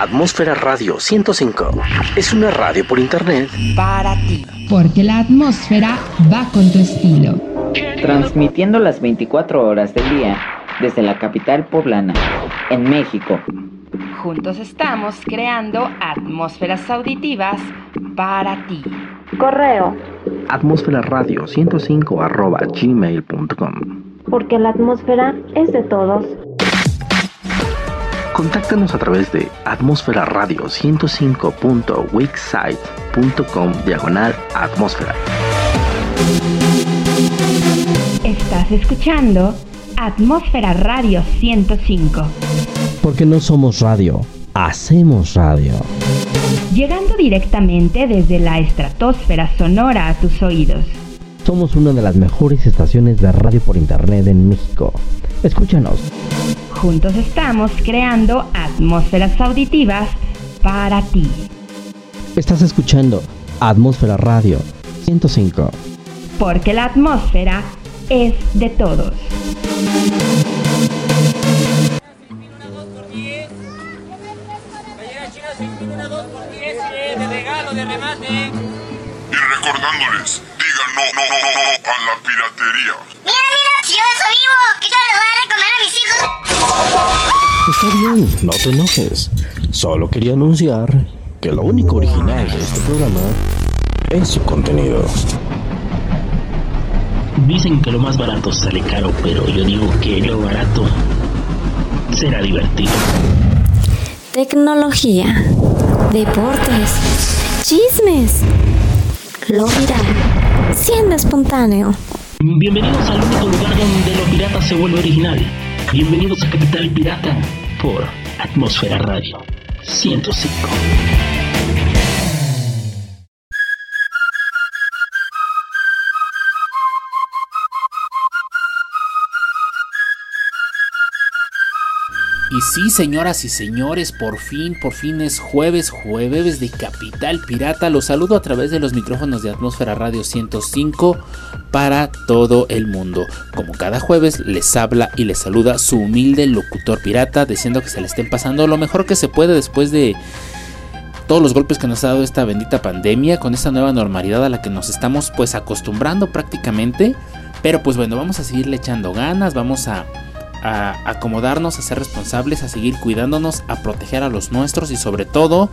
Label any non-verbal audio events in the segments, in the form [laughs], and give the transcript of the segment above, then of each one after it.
Atmósfera Radio 105 es una radio por internet para ti. Porque la atmósfera va con tu estilo. Transmitiendo las 24 horas del día desde la capital poblana, en México. Juntos estamos creando atmósferas auditivas para ti. Correo. Atmósfera Radio 105 arroba gmail.com. Porque la atmósfera es de todos. Contáctanos a través de atmósfera radio 105.wixsite.com diagonal atmósfera. Estás escuchando Atmósfera Radio 105. Porque no somos radio, hacemos radio. Llegando directamente desde la estratosfera sonora a tus oídos. Somos una de las mejores estaciones de radio por internet en México. Escúchanos. Juntos estamos creando atmósferas auditivas para ti. Estás escuchando Atmósfera Radio 105. Porque la atmósfera es de todos. Y recordándoles, digan no, no, no, no a la piratería. Mira, mira, si yo soy vivo, que yo les voy a recomer a mis hijos. Está bien, no te enojes. Solo quería anunciar que lo único original de este programa es su contenido. Dicen que lo más barato sale caro, pero yo digo que lo barato será divertido. Tecnología, deportes, chismes, lo viral, siendo espontáneo. Bienvenidos al único lugar donde lo pirata se vuelve original. Bienvenidos a Capital Pirata por Atmósfera Radio 105. Y sí, señoras y señores, por fin, por fin es jueves, jueves de Capital Pirata. Los saludo a través de los micrófonos de Atmósfera Radio 105 para todo el mundo. Como cada jueves les habla y les saluda su humilde locutor pirata, diciendo que se le estén pasando lo mejor que se puede después de todos los golpes que nos ha dado esta bendita pandemia, con esta nueva normalidad a la que nos estamos pues acostumbrando prácticamente. Pero pues bueno, vamos a seguirle echando ganas, vamos a a acomodarnos, a ser responsables, a seguir cuidándonos, a proteger a los nuestros y sobre todo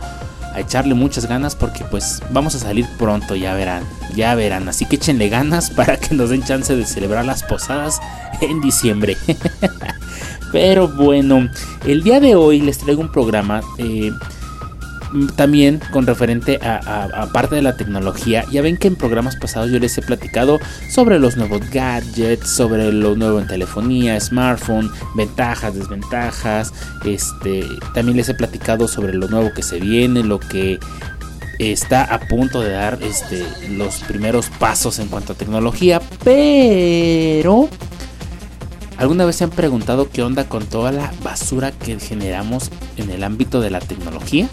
a echarle muchas ganas porque pues vamos a salir pronto, ya verán, ya verán. Así que échenle ganas [laughs] para que nos den chance de celebrar las posadas en diciembre. [laughs] Pero bueno, el día de hoy les traigo un programa eh, también con referente a, parte de la tecnología. Ya ven que en programas pasados yo les he platicado sobre los nuevos gadgets, sobre lo nuevo en telefonía, smartphone, ventajas, desventajas. Este, también les he platicado sobre lo nuevo que se viene, lo que está a punto de dar este, los primeros pasos en cuanto a tecnología. Pero ¿Alguna vez se han preguntado qué onda con toda la basura que generamos en el ámbito de la tecnología?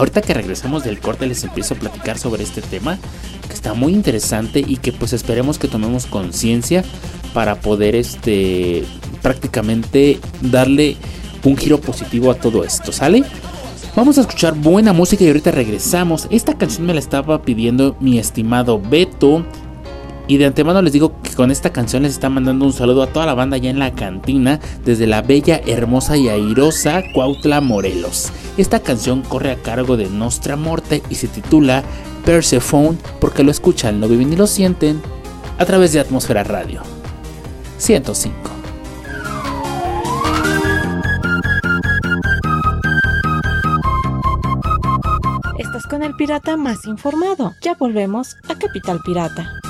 Ahorita que regresamos del corte les empiezo a platicar sobre este tema que está muy interesante y que pues esperemos que tomemos conciencia para poder este prácticamente darle un giro positivo a todo esto, ¿sale? Vamos a escuchar buena música y ahorita regresamos. Esta canción me la estaba pidiendo mi estimado Beto y de antemano les digo que con esta canción les está mandando un saludo a toda la banda ya en la cantina desde la bella, hermosa y airosa Cuautla, Morelos. Esta canción corre a cargo de Nostra Morte y se titula Persephone porque lo escuchan, lo viven y lo sienten a través de Atmósfera Radio 105. Estás con el pirata más informado. Ya volvemos a Capital Pirata.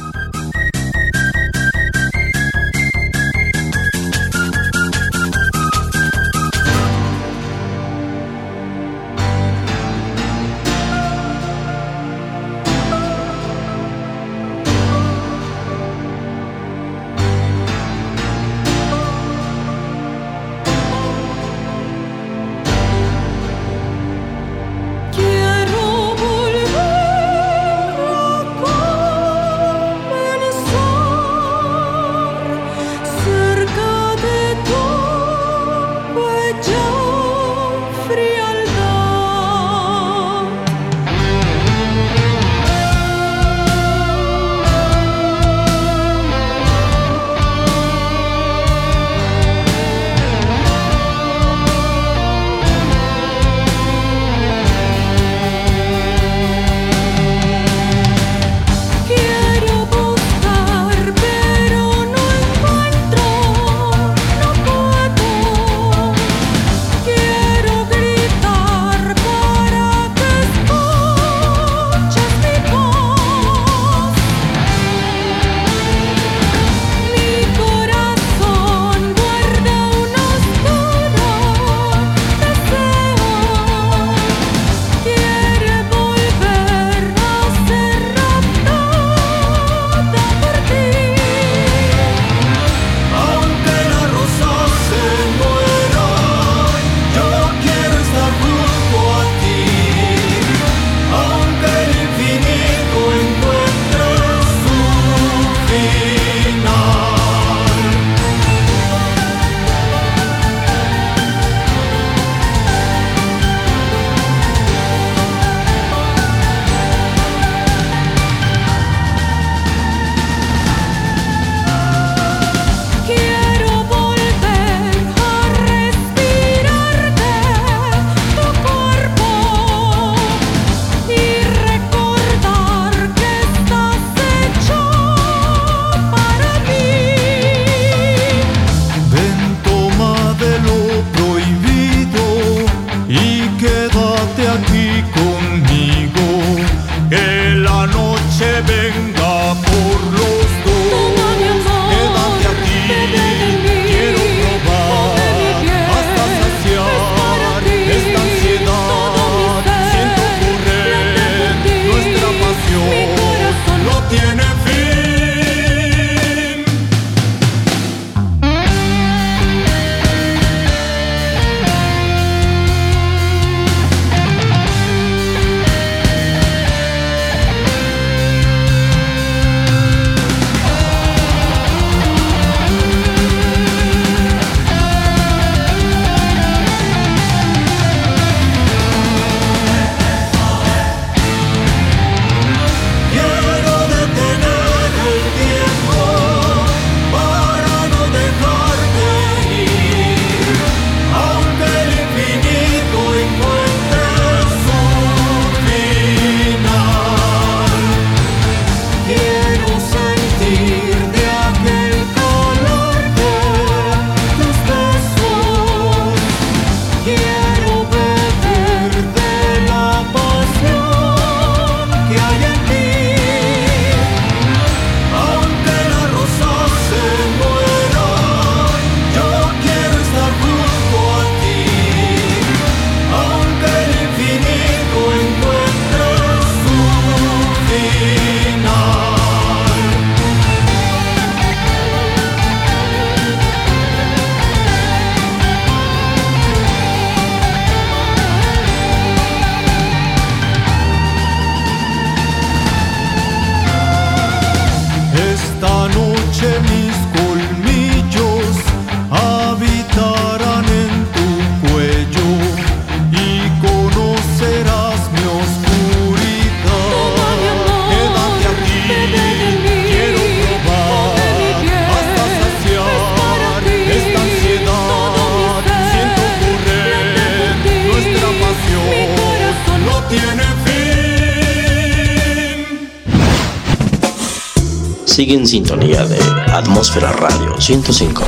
Sigue en sintonía de Atmósfera Radio 105.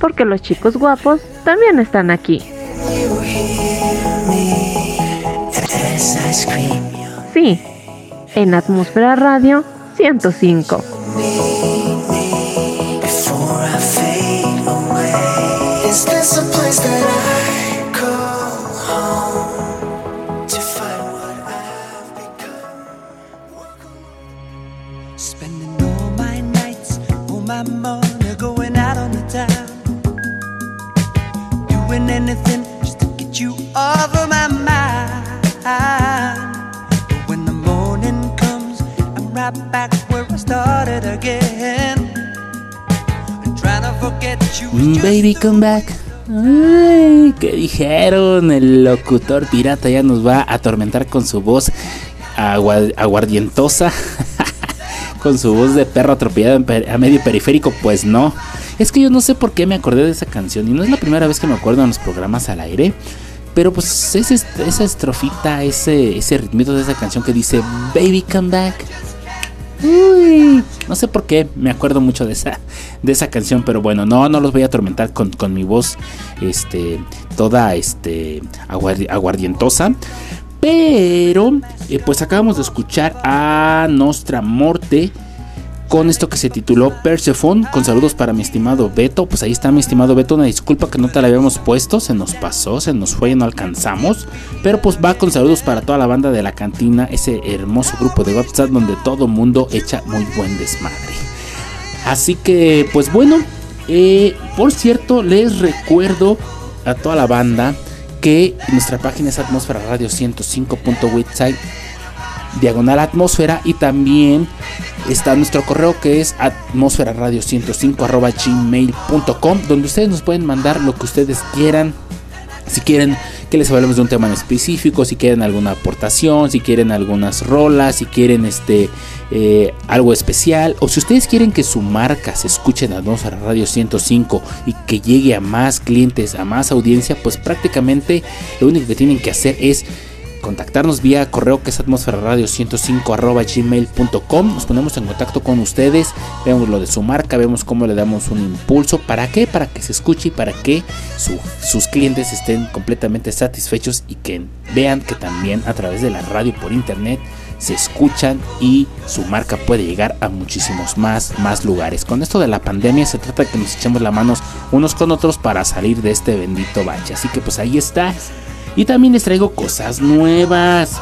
Porque los chicos guapos también están aquí. Sí, en Atmósfera Radio 105. anything baby, come back. ¿qué dijeron? El locutor pirata ya nos va a atormentar con su voz aguardientosa. [laughs] con su voz de perro atropellado a medio periférico. Pues no. Es que yo no sé por qué me acordé de esa canción y no es la primera vez que me acuerdo en los programas al aire. Pero pues es esa estrofita, ese, ese ritmito de esa canción que dice Baby Come Back. No sé por qué me acuerdo mucho de esa, de esa canción, pero bueno, no, no los voy a atormentar con, mi voz este, toda este, aguardientosa. Pero, eh, pues acabamos de escuchar a Nostra Morte con esto que se tituló Persephone, con saludos para mi estimado Beto. Pues ahí está mi estimado Beto, una disculpa que no te la habíamos puesto, se nos pasó, se nos fue y no alcanzamos. Pero pues va con saludos para toda la banda de la cantina, ese hermoso grupo de WhatsApp donde todo mundo echa muy buen desmadre. Así que pues bueno, eh, por cierto, les recuerdo a toda la banda que nuestra página es atmósfera radio 105.website diagonal atmósfera y también está nuestro correo que es atmósfera radio 105 arroba gmail.com donde ustedes nos pueden mandar lo que ustedes quieran. Si quieren que les hablemos de un tema en específico, si quieren alguna aportación, si quieren algunas rolas, si quieren este eh, algo especial, o si ustedes quieren que su marca se escuche en Atmósfera Radio 105 y que llegue a más clientes, a más audiencia, pues prácticamente lo único que tienen que hacer es contactarnos vía correo que es atmósfera radio 105 arroba gmail.com. Nos ponemos en contacto con ustedes, vemos lo de su marca, vemos cómo le damos un impulso. ¿Para qué? Para que se escuche y para que sus clientes estén completamente satisfechos y que vean que también a través de la radio por internet se escuchan y su marca puede llegar a muchísimos más, más lugares. Con esto de la pandemia se trata de que nos echemos las manos unos con otros para salir de este bendito bache. Así que pues ahí está y también les traigo cosas nuevas.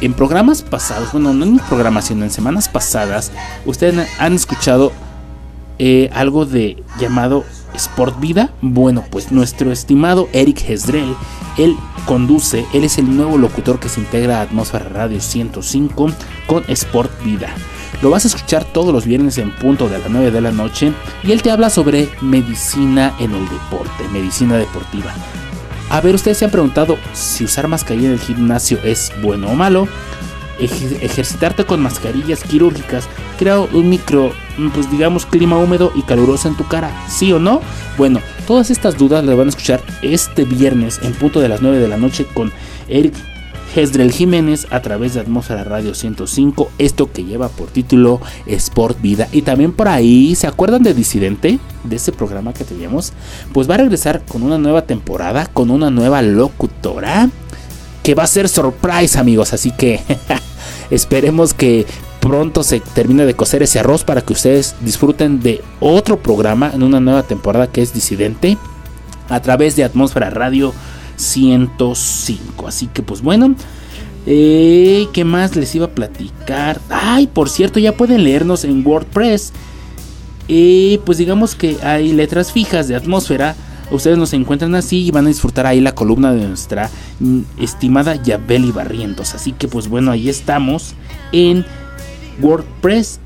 En programas pasados, bueno, no en programas, sino en semanas pasadas, ustedes han escuchado eh, algo de llamado Sport Vida. Bueno, pues nuestro estimado Eric Hesdrell, él conduce, él es el nuevo locutor que se integra a Atmósfera Radio 105 con Sport Vida. Lo vas a escuchar todos los viernes en punto de las 9 de la noche y él te habla sobre medicina en el deporte, medicina deportiva. A ver, ustedes se han preguntado si usar mascarilla en el gimnasio es bueno o malo. ejercitarte con mascarillas quirúrgicas crea un micro, mm, pues digamos, clima húmedo y caluroso en tu cara, ¿sí o no? Bueno, todas estas dudas las van a escuchar este viernes en punto de las 9 de la noche con Eric Hesdrel Jiménez a través de Atmósfera Radio 105, esto que lleva por título Sport Vida. Y también por ahí, ¿se acuerdan de Disidente? De ese programa que teníamos. Pues va a regresar con una nueva temporada, con una nueva locutora, que va a ser surprise amigos, así que [laughs] esperemos que pronto se termine de cocer ese arroz para que ustedes disfruten de otro programa en una nueva temporada que es Disidente a través de Atmósfera Radio 105. Así que pues bueno. Eh, ¿Qué más les iba a platicar? Ay, por cierto, ya pueden leernos en WordPress. Eh, pues digamos que hay letras fijas de atmósfera. Ustedes nos encuentran así y van a disfrutar ahí la columna de nuestra mm, estimada Yabeli Barrientos. Así que pues bueno, ahí estamos en WordPress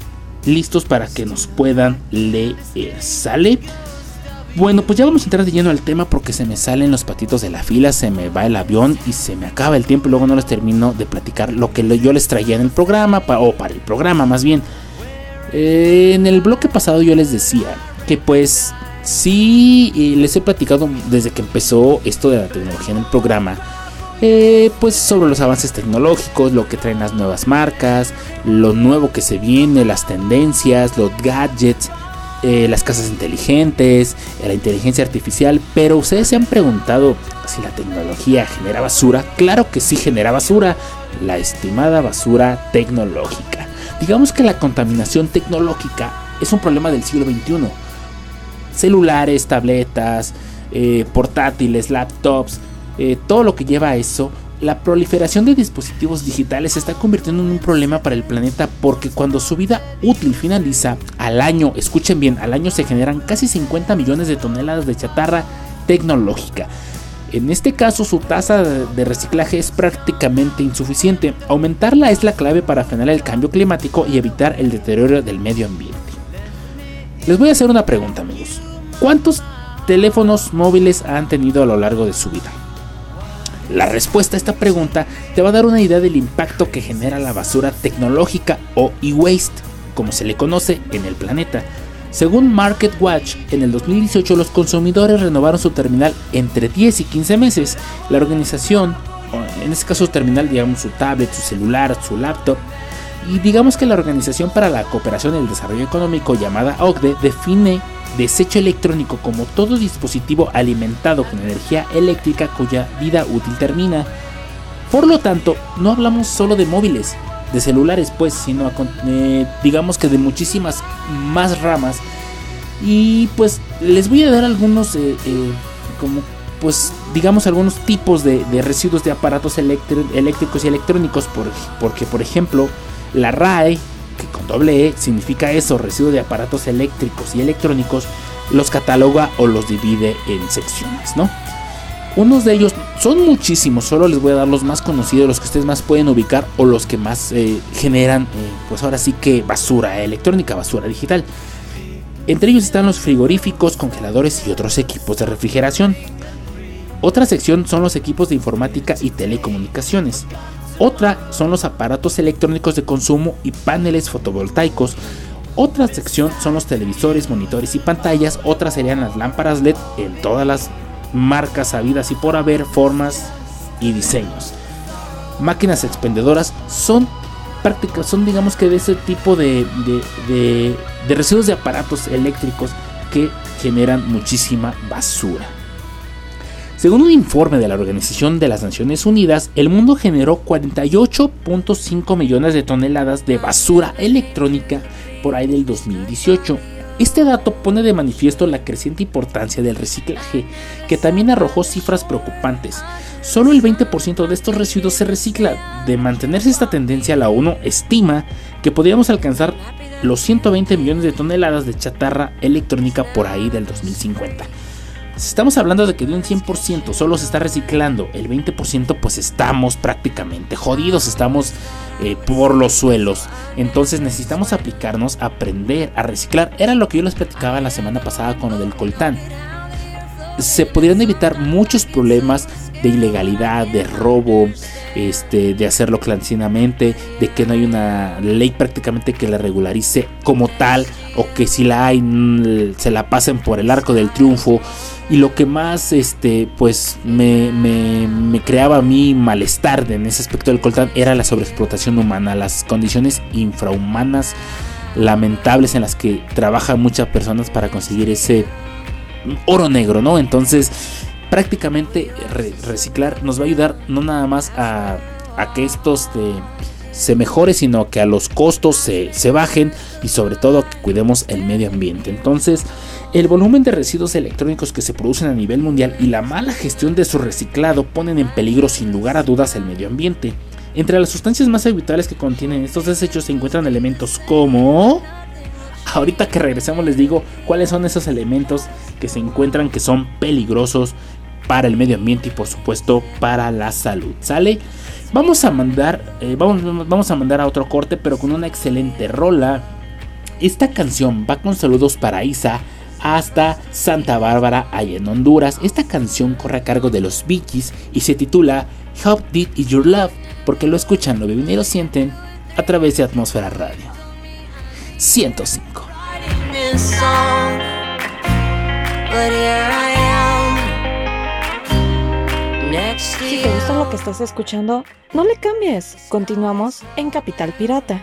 listos para que nos puedan leer. ¿Sale? Bueno, pues ya vamos a entrar de lleno al tema porque se me salen los patitos de la fila, se me va el avión y se me acaba el tiempo y luego no les termino de platicar lo que yo les traía en el programa, o para el programa más bien. Eh, en el bloque pasado yo les decía que pues sí les he platicado desde que empezó esto de la tecnología en el programa eh, pues sobre los avances tecnológicos, lo que traen las nuevas marcas, lo nuevo que se viene, las tendencias, los gadgets, eh, las casas inteligentes, la inteligencia artificial. Pero ustedes se han preguntado si la tecnología genera basura. Claro que sí genera basura, la estimada basura tecnológica. Digamos que la contaminación tecnológica es un problema del siglo XXI. Celulares, tabletas, eh, portátiles, laptops, eh, todo lo que lleva a eso, la proliferación de dispositivos digitales se está convirtiendo en un problema para el planeta porque cuando su vida útil finaliza, al año, escuchen bien, al año se generan casi 50 millones de toneladas de chatarra tecnológica. En este caso su tasa de reciclaje es prácticamente insuficiente. Aumentarla es la clave para frenar el cambio climático y evitar el deterioro del medio ambiente. Les voy a hacer una pregunta amigos. ¿Cuántos teléfonos móviles han tenido a lo largo de su vida? La respuesta a esta pregunta te va a dar una idea del impacto que genera la basura tecnológica o e-waste, como se le conoce en el planeta. Según Market Watch, en el 2018 los consumidores renovaron su terminal entre 10 y 15 meses. La organización, en este caso su terminal, digamos su tablet, su celular, su laptop, y digamos que la Organización para la Cooperación y el Desarrollo Económico llamada OCDE define desecho electrónico como todo dispositivo alimentado con energía eléctrica cuya vida útil termina. Por lo tanto, no hablamos solo de móviles, de celulares, pues, sino eh, digamos que de muchísimas más ramas. Y pues les voy a dar algunos, eh, eh, como pues digamos algunos tipos de, residuos de aparatos eléctricos y electrónicos, por, porque por ejemplo la RAE que con doble E significa eso, residuo de aparatos eléctricos y electrónicos, los cataloga o los divide en secciones, ¿no? Unos de ellos son muchísimos, solo les voy a dar los más conocidos, los que ustedes más pueden ubicar o los que más eh, generan, eh, pues ahora sí que basura electrónica, basura digital. Entre ellos están los frigoríficos, congeladores y otros equipos de refrigeración. Otra sección son los equipos de informática y telecomunicaciones. Otra son los aparatos electrónicos de consumo y paneles fotovoltaicos. Otra sección son los televisores, monitores y pantallas. Otra serían las lámparas LED en todas las marcas sabidas y por haber, formas y diseños. Máquinas expendedoras son prácticas, son digamos que de ese tipo de, de residuos de aparatos eléctricos que generan muchísima basura. Según un informe de la Organización de las Naciones Unidas, el mundo generó 48.5 millones de toneladas de basura electrónica por ahí del 2018. Este dato pone de manifiesto la creciente importancia del reciclaje, que también arrojó cifras preocupantes. Solo el 20% de estos residuos se recicla. De mantenerse esta tendencia, la ONU estima que podríamos alcanzar los 120 millones de toneladas de chatarra electrónica por ahí del 2050. Si estamos hablando de que de un 100% solo se está reciclando el 20%, pues estamos prácticamente jodidos, estamos eh, por los suelos. Entonces necesitamos aplicarnos, aprender a reciclar. Era lo que yo les platicaba la semana pasada con lo del coltán. Se podrían evitar muchos problemas de ilegalidad, de robo, este, de hacerlo clandestinamente, de que no hay una ley prácticamente que la regularice como tal, o que si la hay mm, se la pasen por el arco del triunfo y lo que más este pues me, me, creaba a mí malestar en ese aspecto del coltán era la sobreexplotación humana, las condiciones infrahumanas lamentables en las que trabajan muchas personas para conseguir ese oro negro, ¿no? Entonces prácticamente reciclar nos va a ayudar no nada más a, a que estos se mejore, sino que a los costos se, se bajen y sobre todo que cuidemos el medio ambiente. Entonces, el volumen de residuos electrónicos que se producen a nivel mundial y la mala gestión de su reciclado ponen en peligro sin lugar a dudas el medio ambiente. Entre las sustancias más habituales que contienen estos desechos se encuentran elementos como... Ahorita que regresemos les digo cuáles son esos elementos que se encuentran que son peligrosos para el medio ambiente y por supuesto para la salud. ¿Sale? Vamos a mandar, eh, vamos, vamos a mandar a otro corte pero con una excelente rola. Esta canción va con saludos para Isa, hasta Santa Bárbara, allá en Honduras. Esta canción corre a cargo de los Bikis y se titula How Deep Is Your Love, porque lo escuchan, lo viven y lo sienten a través de Atmósfera Radio. 105. Si te gusta lo que estás escuchando, no le cambies. Continuamos en Capital Pirata.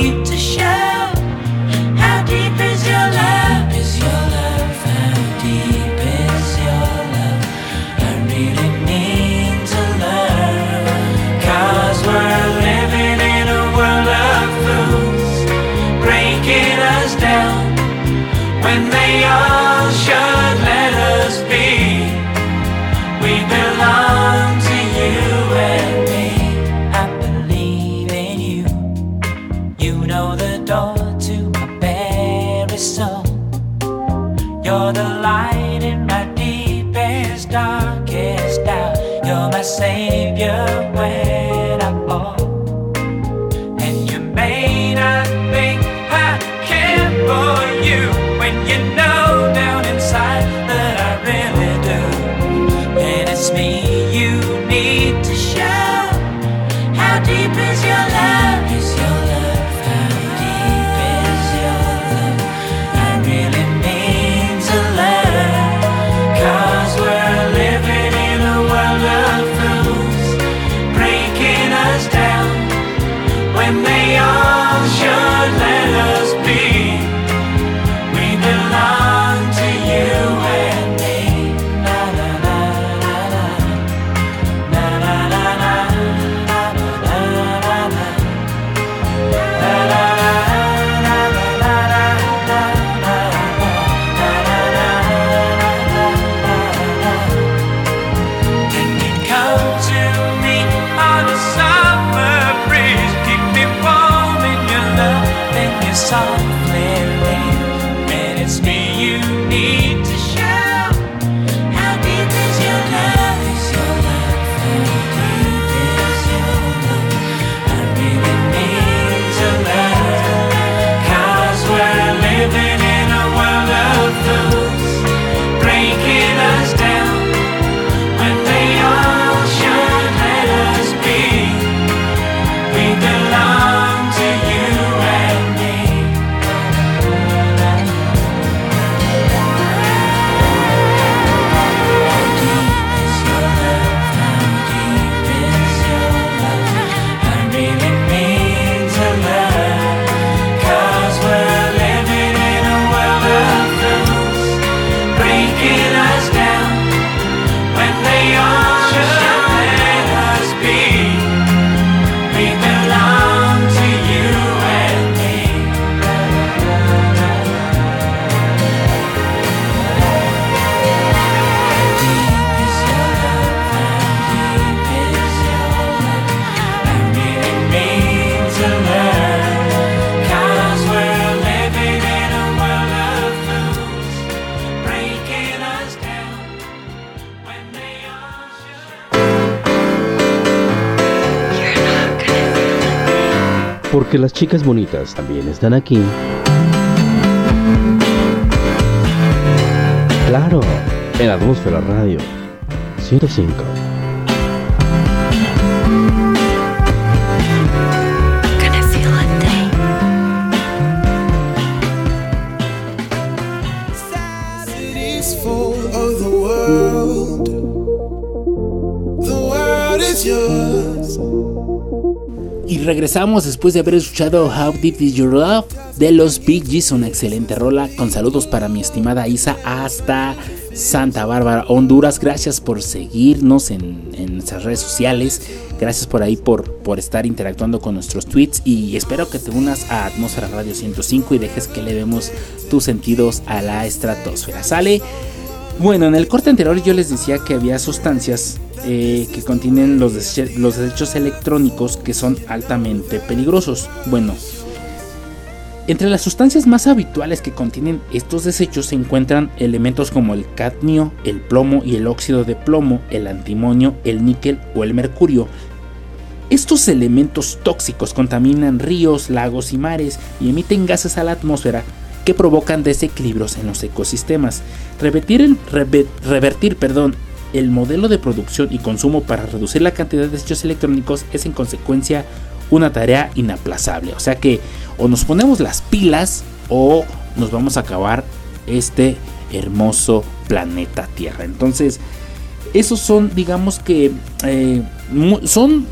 que las chicas bonitas también están aquí. Claro, en Atmósfera Radio 105. regresamos después de haber escuchado How Deep Is Your Love de los Bee una excelente rola. Con saludos para mi estimada Isa hasta Santa Bárbara, Honduras. Gracias por seguirnos en, en nuestras redes sociales. Gracias por ahí por, por estar interactuando con nuestros tweets y espero que te unas a Atmósfera Radio 105 y dejes que le demos tus sentidos a la estratosfera. Sale. Bueno, en el corte anterior yo les decía que había sustancias eh, que contienen los, dese- los desechos electrónicos que son altamente peligrosos. Bueno, entre las sustancias más habituales que contienen estos desechos se encuentran elementos como el cadmio, el plomo y el óxido de plomo, el antimonio, el níquel o el mercurio. Estos elementos tóxicos contaminan ríos, lagos y mares y emiten gases a la atmósfera que provocan desequilibrios en los ecosistemas. Revertir el, reve- revertir, perdón, el modelo de producción y consumo para reducir la cantidad de desechos electrónicos es en consecuencia una tarea inaplazable. O sea que o nos ponemos las pilas o nos vamos a acabar este hermoso planeta Tierra. Entonces, esos son, digamos que, eh, son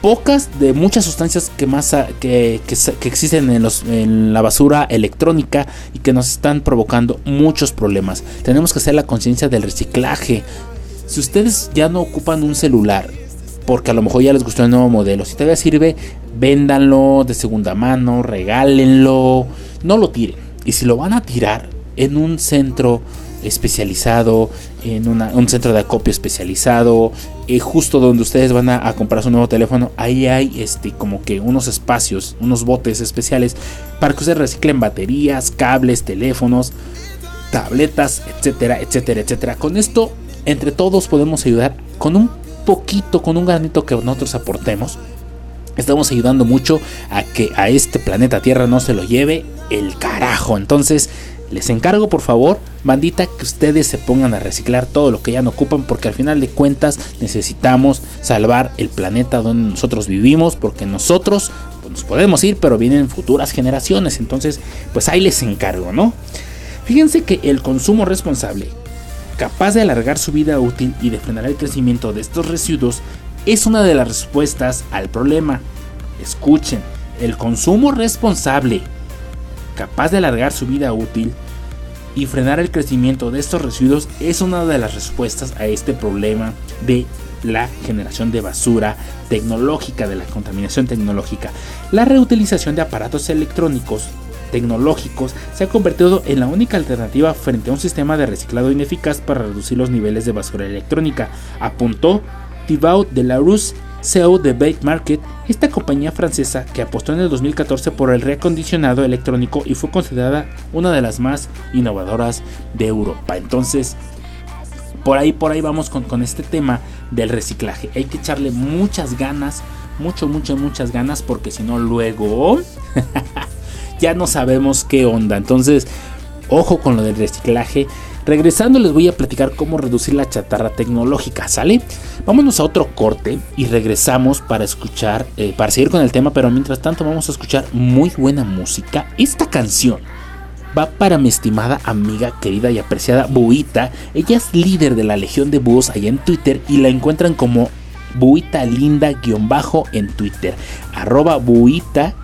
pocas de muchas sustancias que más que, que que existen en, los, en la basura electrónica y que nos están provocando muchos problemas. Tenemos que hacer la conciencia del reciclaje. Si ustedes ya no ocupan un celular, porque a lo mejor ya les gustó el nuevo modelo, si todavía sirve, véndanlo de segunda mano, regálenlo, no lo tiren. Y si lo van a tirar en un centro especializado, en un centro de acopio especializado, eh, justo donde ustedes van a, a comprar su nuevo teléfono, ahí hay este como que unos espacios, unos botes especiales para que ustedes reciclen baterías, cables, teléfonos, tabletas, etcétera, etcétera, etcétera. Con esto, entre todos podemos ayudar con un poquito, con un granito que nosotros aportemos. Estamos ayudando mucho a que a este planeta Tierra no se lo lleve el carajo. Entonces, les encargo por favor, bandita, que ustedes se pongan a reciclar todo lo que ya no ocupan, porque al final de cuentas necesitamos salvar el planeta donde nosotros vivimos, porque nosotros pues, nos podemos ir, pero vienen futuras generaciones. Entonces, pues ahí les encargo, ¿no? Fíjense que el consumo responsable, capaz de alargar su vida útil y de frenar el crecimiento de estos residuos, es una de las respuestas al problema. Escuchen, el consumo responsable, capaz de alargar su vida útil y frenar el crecimiento de estos residuos, es una de las respuestas a este problema de la generación de basura tecnológica, de la contaminación tecnológica. La reutilización de aparatos electrónicos tecnológicos se ha convertido en la única alternativa frente a un sistema de reciclado ineficaz para reducir los niveles de basura electrónica, apuntó Thibaut Delarus, CEO de Bait Market, esta compañía francesa que apostó en el 2014 por el reacondicionado electrónico y fue considerada una de las más innovadoras de Europa. Entonces, por ahí, por ahí vamos con, con este tema del reciclaje. Hay que echarle muchas ganas, mucho, mucho, muchas ganas, porque si no, luego [laughs] ya no sabemos qué onda. Entonces, ojo con lo del reciclaje. Regresando les voy a platicar cómo reducir la chatarra tecnológica, ¿sale? Vámonos a otro corte y regresamos para escuchar, eh, para seguir con el tema, pero mientras tanto vamos a escuchar muy buena música. Esta canción va para mi estimada amiga, querida y apreciada Buita. Ella es líder de la Legión de Búhos allá en Twitter y la encuentran como Buita Linda-bajo en Twitter. Arroba Buita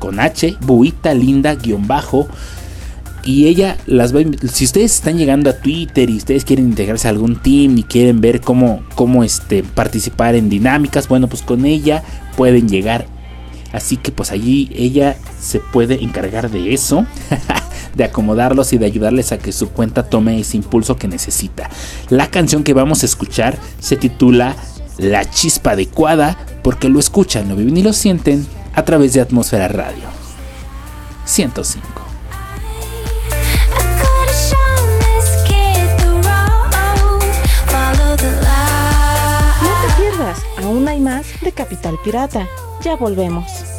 con H, Buita Linda-bajo. Y ella las va Si ustedes están llegando a Twitter y ustedes quieren integrarse a algún team y quieren ver cómo, cómo este, participar en dinámicas, bueno, pues con ella pueden llegar. Así que pues allí ella se puede encargar de eso, [laughs] de acomodarlos y de ayudarles a que su cuenta tome ese impulso que necesita. La canción que vamos a escuchar se titula La chispa adecuada porque lo escuchan, lo viven y lo sienten a través de Atmósfera Radio 105. No te pierdas, aún hay más de Capital Pirata. Ya volvemos.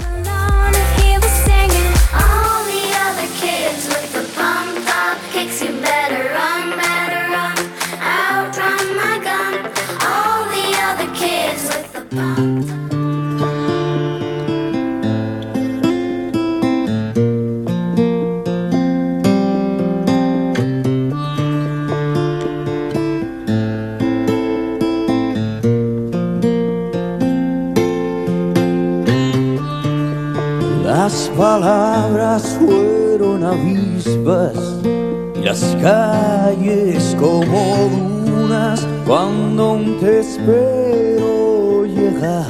Palabras fueron avispas y las calles como dunas cuando te espero llegar.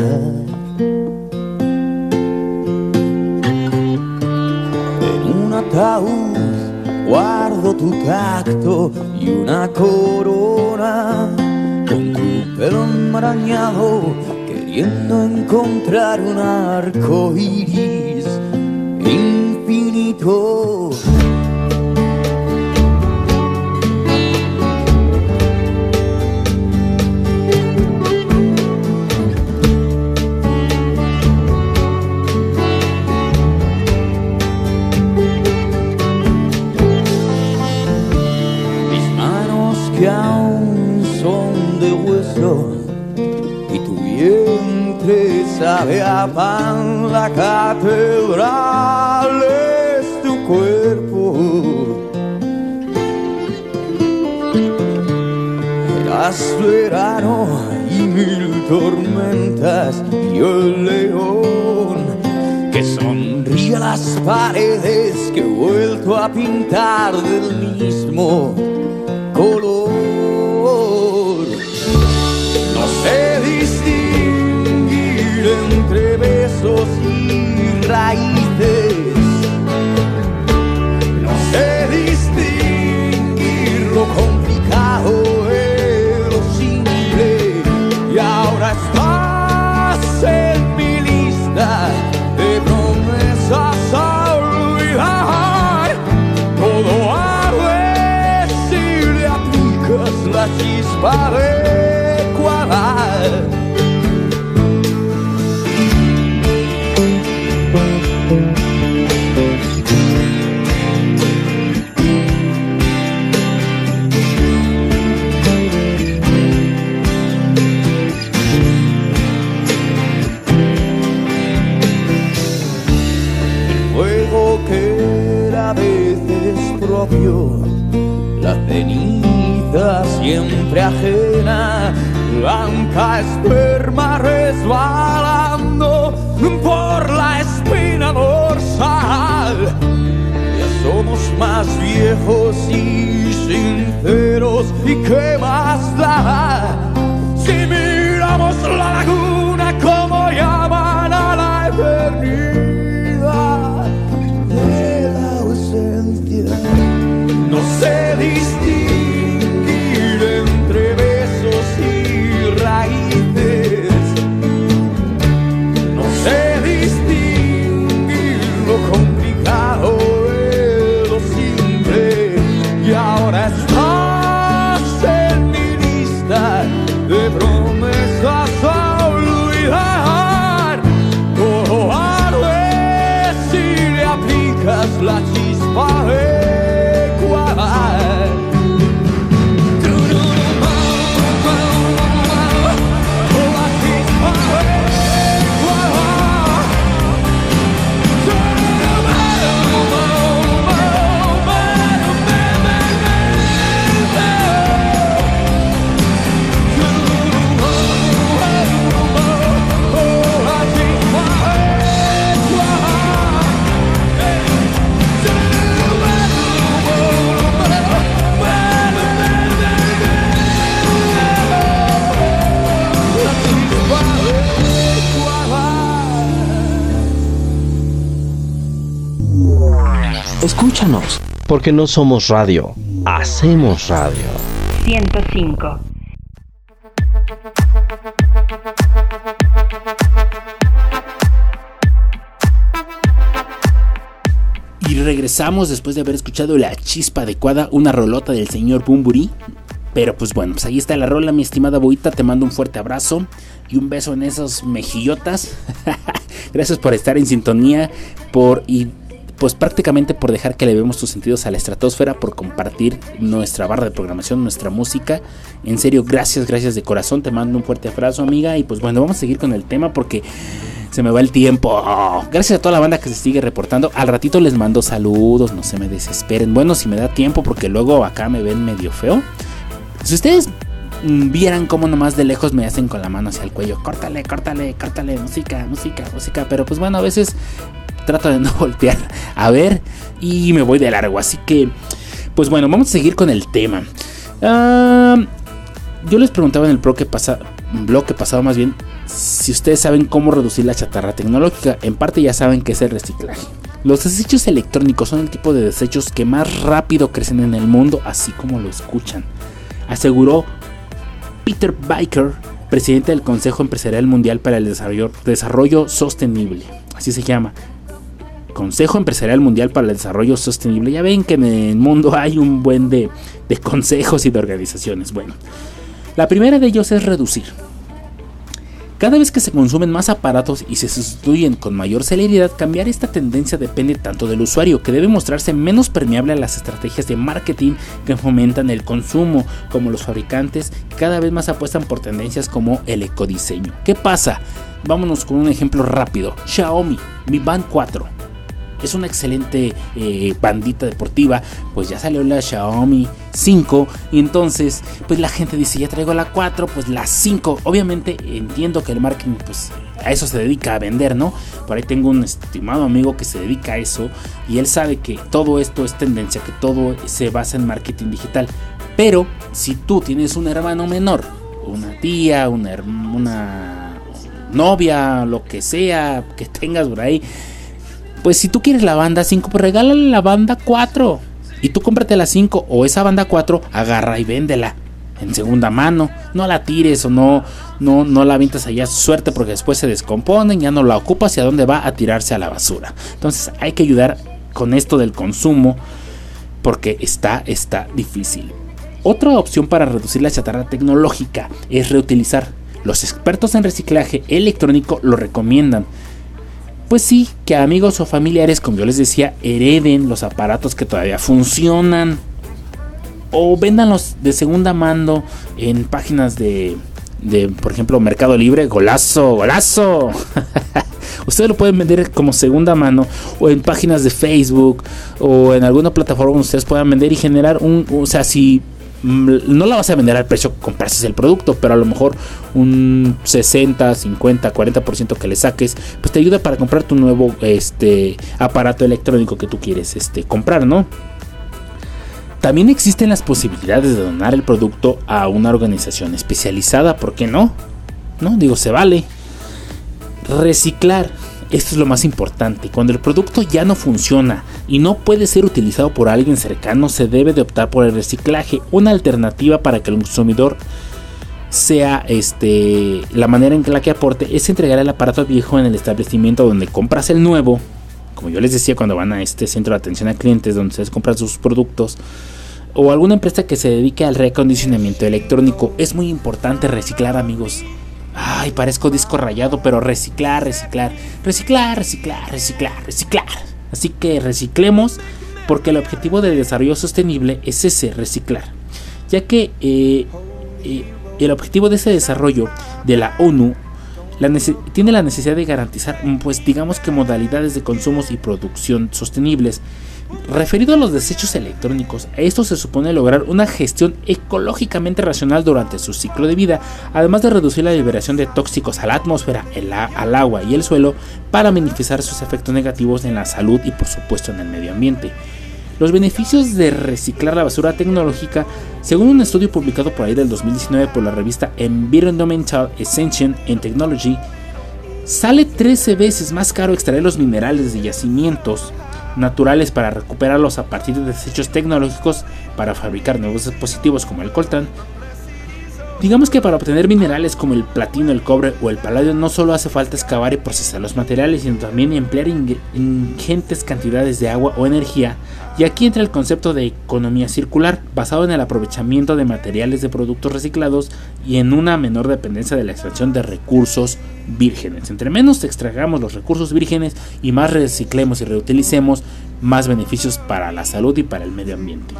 En un ataúd guardo tu tacto y una corona con tu pelo enmarañado queriendo encontrar un arco iris Mis manos que aún son de hueso y tu vientre sabe a pan la catedral tormentas y el león que sonríe las paredes que he vuelto a pintar del mismo chispa porque no somos radio, hacemos radio. 105. Y regresamos después de haber escuchado la chispa adecuada, una rolota del señor Bumburi. Pero pues bueno, pues ahí está la rola, mi estimada Boita. Te mando un fuerte abrazo y un beso en esos mejillotas. [laughs] Gracias por estar en sintonía, por y pues prácticamente por dejar que le vemos tus sentidos a la estratosfera, por compartir nuestra barra de programación, nuestra música. En serio, gracias, gracias de corazón. Te mando un fuerte abrazo, amiga. Y pues bueno, vamos a seguir con el tema porque se me va el tiempo. Gracias a toda la banda que se sigue reportando. Al ratito les mando saludos, no se me desesperen. Bueno, si me da tiempo, porque luego acá me ven medio feo. Si ustedes vieran cómo nomás de lejos me hacen con la mano hacia el cuello, córtale, córtale, córtale, música, música, música. Pero pues bueno, a veces trato de [laughs] no voltear a ver y me voy de largo. Así que Pues bueno, vamos a seguir con el tema. Ah, yo les preguntaba en el bloque, pasa, bloque pasado más bien si ustedes saben cómo reducir la chatarra tecnológica. En parte ya saben que es el reciclaje. Los desechos electrónicos son el tipo de desechos que más rápido crecen en el mundo, así como lo escuchan. Aseguró Peter Biker, presidente del Consejo Empresarial Mundial para el Desarrollo, Desarrollo Sostenible. Así se llama. Consejo Empresarial Mundial para el Desarrollo Sostenible. Ya ven que en el mundo [laughs] hay un buen de, de consejos y de organizaciones. Bueno, la primera de ellos es reducir. Cada vez que se consumen más aparatos y se sustituyen con mayor celeridad, cambiar esta tendencia depende tanto del usuario, que debe mostrarse menos permeable a las estrategias de marketing que fomentan el consumo, como los fabricantes que cada vez más apuestan por tendencias como el ecodiseño. ¿Qué pasa? Vámonos con un ejemplo rápido. Xiaomi Mi Band 4 es una excelente eh, bandita deportiva, pues ya salió la Xiaomi 5 y entonces pues la gente dice ya traigo la 4, pues la 5, obviamente entiendo que el marketing pues a eso se dedica a vender, ¿no? Por ahí tengo un estimado amigo que se dedica a eso y él sabe que todo esto es tendencia, que todo se basa en marketing digital. Pero si tú tienes un hermano menor, una tía, una, una novia, lo que sea que tengas por ahí, pues si tú quieres la banda 5, pues regálale la banda 4. Y tú cómprate la 5 o esa banda 4, agarra y véndela en segunda mano. No la tires o no, no, la avientas allá suerte porque después se descomponen, ya no la ocupas y a dónde va a tirarse a la basura. Entonces hay que ayudar con esto del consumo porque está, está difícil. Otra opción para reducir la chatarra tecnológica es reutilizar. Los expertos en reciclaje electrónico lo recomiendan pues sí, que amigos o familiares, como yo les decía, hereden los aparatos que todavía funcionan. O véndanlos de segunda mano en páginas de, de por ejemplo, Mercado Libre. Golazo, golazo. [laughs] Ustedes lo pueden vender como segunda mano o en páginas de Facebook o en alguna plataforma donde ustedes puedan vender y generar un, o sea, si no la vas a vender al precio que compraste el producto, pero a lo mejor un 60, 50, 40% que le saques, pues te ayuda para comprar tu nuevo este, aparato electrónico que tú quieres este, comprar, ¿no? También existen las posibilidades de donar el producto a una organización especializada, ¿por qué no? No, digo, se vale. Reciclar esto es lo más importante. Cuando el producto ya no funciona y no puede ser utilizado por alguien cercano, se debe de optar por el reciclaje, una alternativa para que el consumidor sea este la manera en que la que aporte es entregar el aparato viejo en el establecimiento donde compras el nuevo. Como yo les decía cuando van a este centro de atención a clientes donde ustedes compran sus productos o alguna empresa que se dedique al reacondicionamiento electrónico, es muy importante reciclar, amigos. Ay, parezco disco rayado, pero reciclar, reciclar, reciclar, reciclar, reciclar, reciclar. Así que reciclemos porque el objetivo de desarrollo sostenible es ese, reciclar. Ya que eh, eh, el objetivo de ese desarrollo de la ONU tiene la necesidad de garantizar, pues digamos que modalidades de consumo y producción sostenibles Referido a los desechos electrónicos, esto se supone lograr una gestión ecológicamente racional durante su ciclo de vida, además de reducir la liberación de tóxicos a la atmósfera, al agua y el suelo para minimizar sus efectos negativos en la salud y por supuesto en el medio ambiente. Los beneficios de reciclar la basura tecnológica, según un estudio publicado por ahí del 2019 por la revista Environmental Ascension in Technology, sale 13 veces más caro extraer los minerales de yacimientos naturales para recuperarlos a partir de desechos tecnológicos para fabricar nuevos dispositivos como el coltán. Digamos que para obtener minerales como el platino, el cobre o el paladio no solo hace falta excavar y procesar los materiales, sino también emplear ingentes cantidades de agua o energía. Y aquí entra el concepto de economía circular, basado en el aprovechamiento de materiales de productos reciclados y en una menor dependencia de la extracción de recursos vírgenes. Entre menos extraigamos los recursos vírgenes y más reciclemos y reutilicemos, más beneficios para la salud y para el medio ambiente.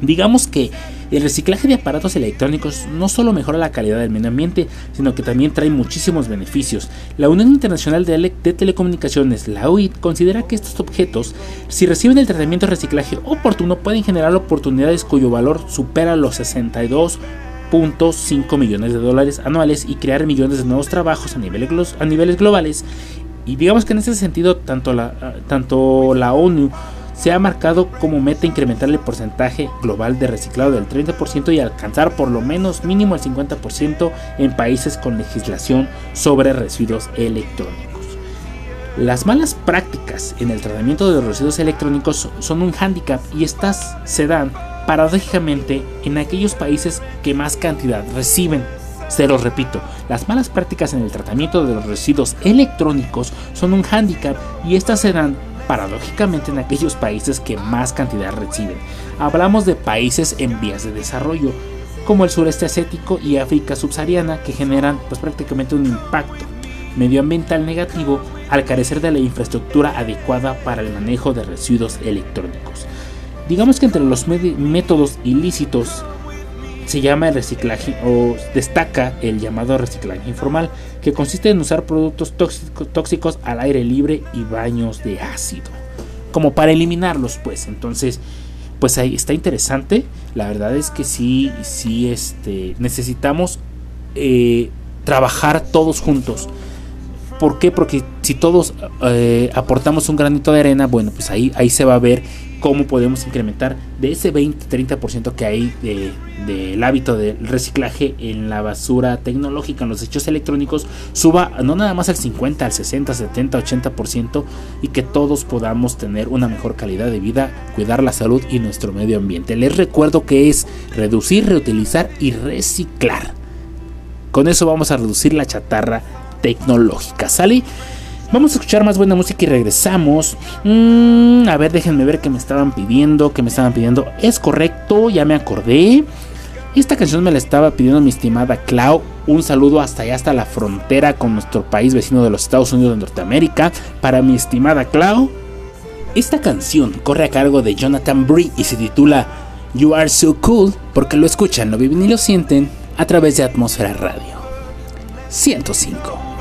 Digamos que el reciclaje de aparatos electrónicos no solo mejora la calidad del medio ambiente, sino que también trae muchísimos beneficios. La Unión Internacional de, Telecomunicaciones, la UIT, considera que estos objetos, si reciben el tratamiento de reciclaje oportuno, pueden generar oportunidades cuyo valor supera los 62.5 millones de dólares anuales y crear millones de nuevos trabajos a niveles, globales. Y digamos que en ese sentido, tanto la, tanto la ONU se ha marcado como meta incrementar el porcentaje global de reciclado del 30% y alcanzar por lo menos mínimo el 50% en países con legislación sobre residuos electrónicos. Las malas prácticas en el tratamiento de los residuos electrónicos son un hándicap y estas se dan paradójicamente en aquellos países que más cantidad reciben. Se los repito, las malas prácticas en el tratamiento de los residuos electrónicos son un hándicap y estas se dan paradójicamente en aquellos países que más cantidad reciben. Hablamos de países en vías de desarrollo, como el sureste asiático y África subsahariana, que generan pues, prácticamente un impacto medioambiental negativo al carecer de la infraestructura adecuada para el manejo de residuos electrónicos. Digamos que entre los métodos ilícitos se llama el reciclaje o destaca el llamado reciclaje informal, que consiste en usar productos tóxicos al aire libre y baños de ácido, como para eliminarlos, pues. Entonces, pues ahí está interesante. La verdad es que sí, sí, este, necesitamos eh, trabajar todos juntos. ¿Por qué? Porque si todos eh, aportamos un granito de arena, bueno, pues ahí, ahí se va a ver cómo podemos incrementar de ese 20-30% que hay del hábito del reciclaje en la basura tecnológica, en los hechos electrónicos, suba no nada más al 50, al 60, 70, 80% y que todos podamos tener una mejor calidad de vida, cuidar la salud y nuestro medio ambiente. Les recuerdo que es reducir, reutilizar y reciclar. Con eso vamos a reducir la chatarra tecnológica. ¿Sale? Vamos a escuchar más buena música y regresamos. Mm, a ver, déjenme ver qué me estaban pidiendo. Que me estaban pidiendo. Es correcto, ya me acordé. Esta canción me la estaba pidiendo mi estimada Clau. Un saludo hasta allá, hasta la frontera con nuestro país vecino de los Estados Unidos de Norteamérica. Para mi estimada Clau. Esta canción corre a cargo de Jonathan Bree y se titula You Are So Cool porque lo escuchan, lo viven y lo sienten a través de Atmósfera Radio 105.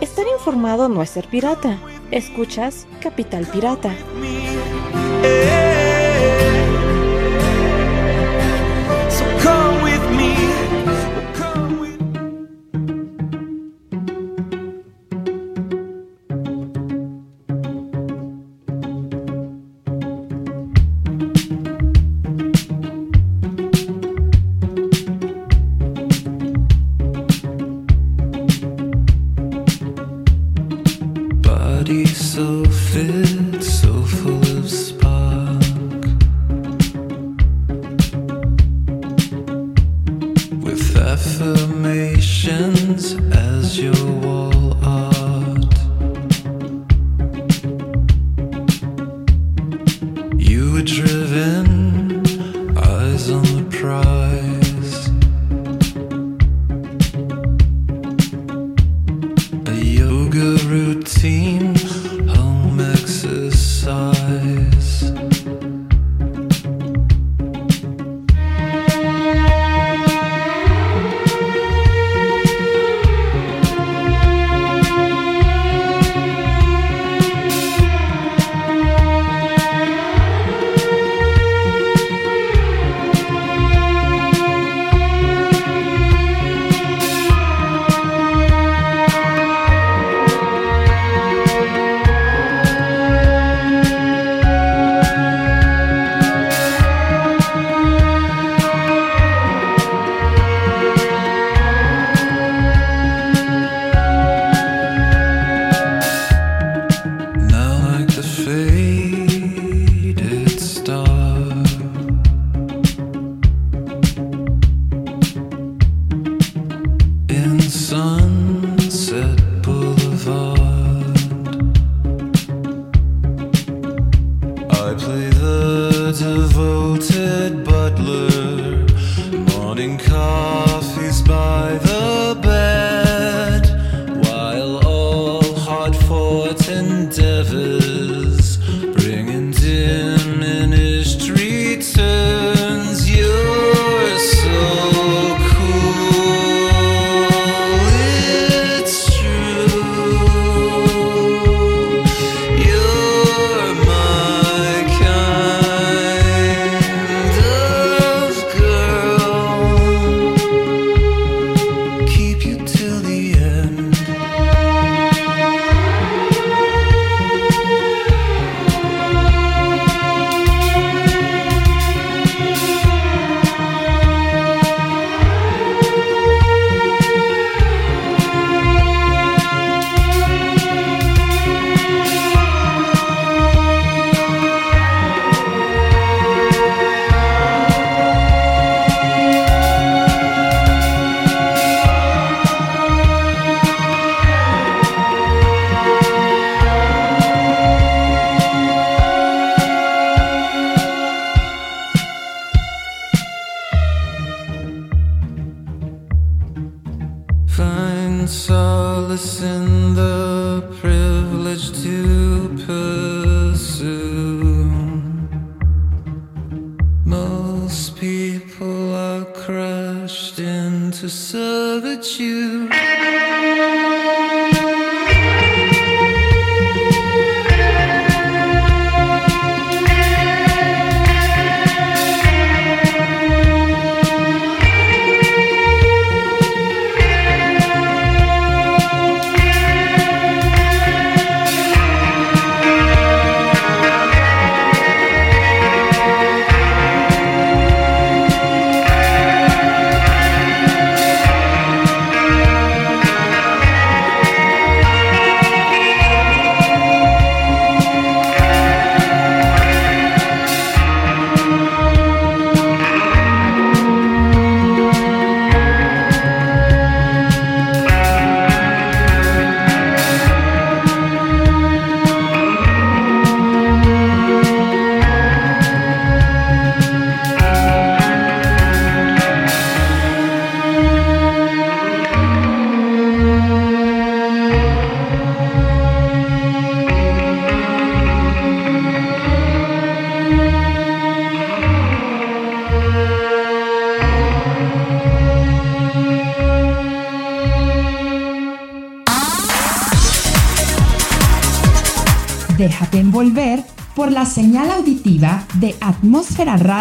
Estar informado no es ser pirata. Escuchas Capital Pirata. Driven,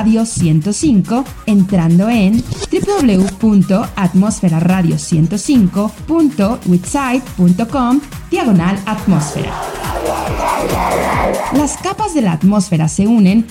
Radio 105 entrando en www.atmosferaradio105.witsite.com diagonal atmósfera. Las capas de la atmósfera se unen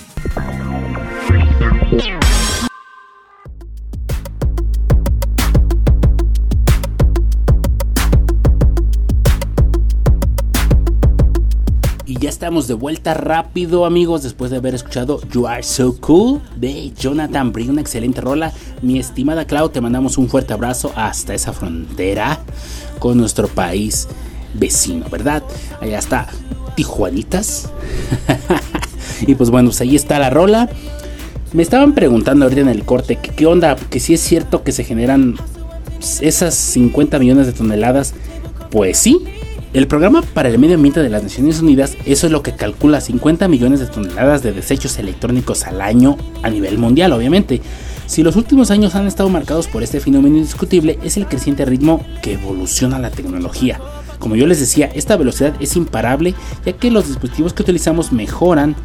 estamos de vuelta rápido, amigos, después de haber escuchado You Are So Cool de Jonathan Bree, una excelente rola. Mi estimada Clau, te mandamos un fuerte abrazo hasta esa frontera con nuestro país vecino, ¿verdad? Allá está Tijuanitas. [laughs] y pues bueno, pues ahí está la rola. Me estaban preguntando ahorita en el corte que qué onda, que si es cierto que se generan esas 50 millones de toneladas. Pues sí, el programa para el medio ambiente de las Naciones Unidas, eso es lo que calcula 50 millones de toneladas de desechos electrónicos al año a nivel mundial, obviamente. Si los últimos años han estado marcados por este fenómeno indiscutible, es el creciente ritmo que evoluciona la tecnología. Como yo les decía, esta velocidad es imparable ya que los dispositivos que utilizamos mejoran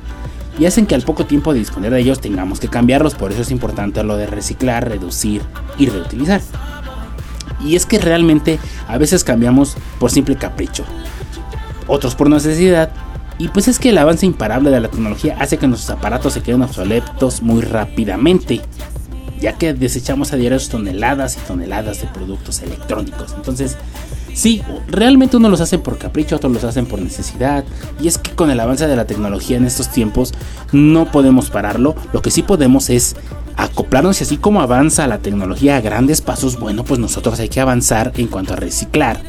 y hacen que al poco tiempo de disponer de ellos tengamos que cambiarlos, por eso es importante lo de reciclar, reducir y reutilizar. Y es que realmente a veces cambiamos por simple capricho, otros por necesidad. Y pues es que el avance imparable de la tecnología hace que nuestros aparatos se queden obsoletos muy rápidamente, ya que desechamos a diario toneladas y toneladas de productos electrónicos. Entonces, sí, realmente unos los hacen por capricho, otros los hacen por necesidad. Y es que con el avance de la tecnología en estos tiempos no podemos pararlo. Lo que sí podemos es acoplarnos y así como avanza la tecnología a grandes pasos, bueno, pues nosotros hay que avanzar en cuanto a reciclar,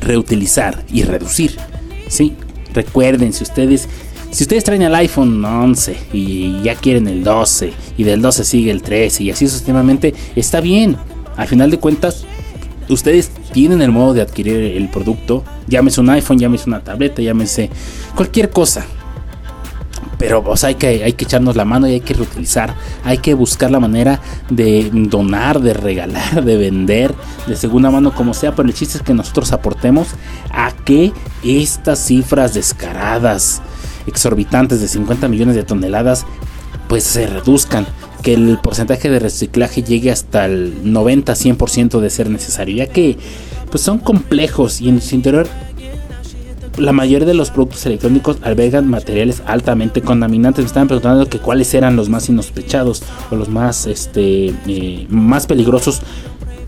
reutilizar y reducir. Sí, recuerden, si ustedes si ustedes traen el iPhone 11 y ya quieren el 12 y del 12 sigue el 13 y así sucesivamente, está bien. Al final de cuentas, ustedes tienen el modo de adquirir el producto, llámese un iPhone, llámese una tableta, llámese cualquier cosa. Pero pues, hay, que, hay que echarnos la mano y hay que reutilizar. Hay que buscar la manera de donar, de regalar, de vender, de segunda mano, como sea. Pero el chiste es que nosotros aportemos a que estas cifras descaradas, exorbitantes de 50 millones de toneladas, pues se reduzcan. Que el porcentaje de reciclaje llegue hasta el 90-100% de ser necesario. Ya que pues son complejos y en su interior la mayoría de los productos electrónicos albergan materiales altamente contaminantes. Me estaban preguntando que cuáles eran los más insospechados o los más, este, eh, más peligrosos.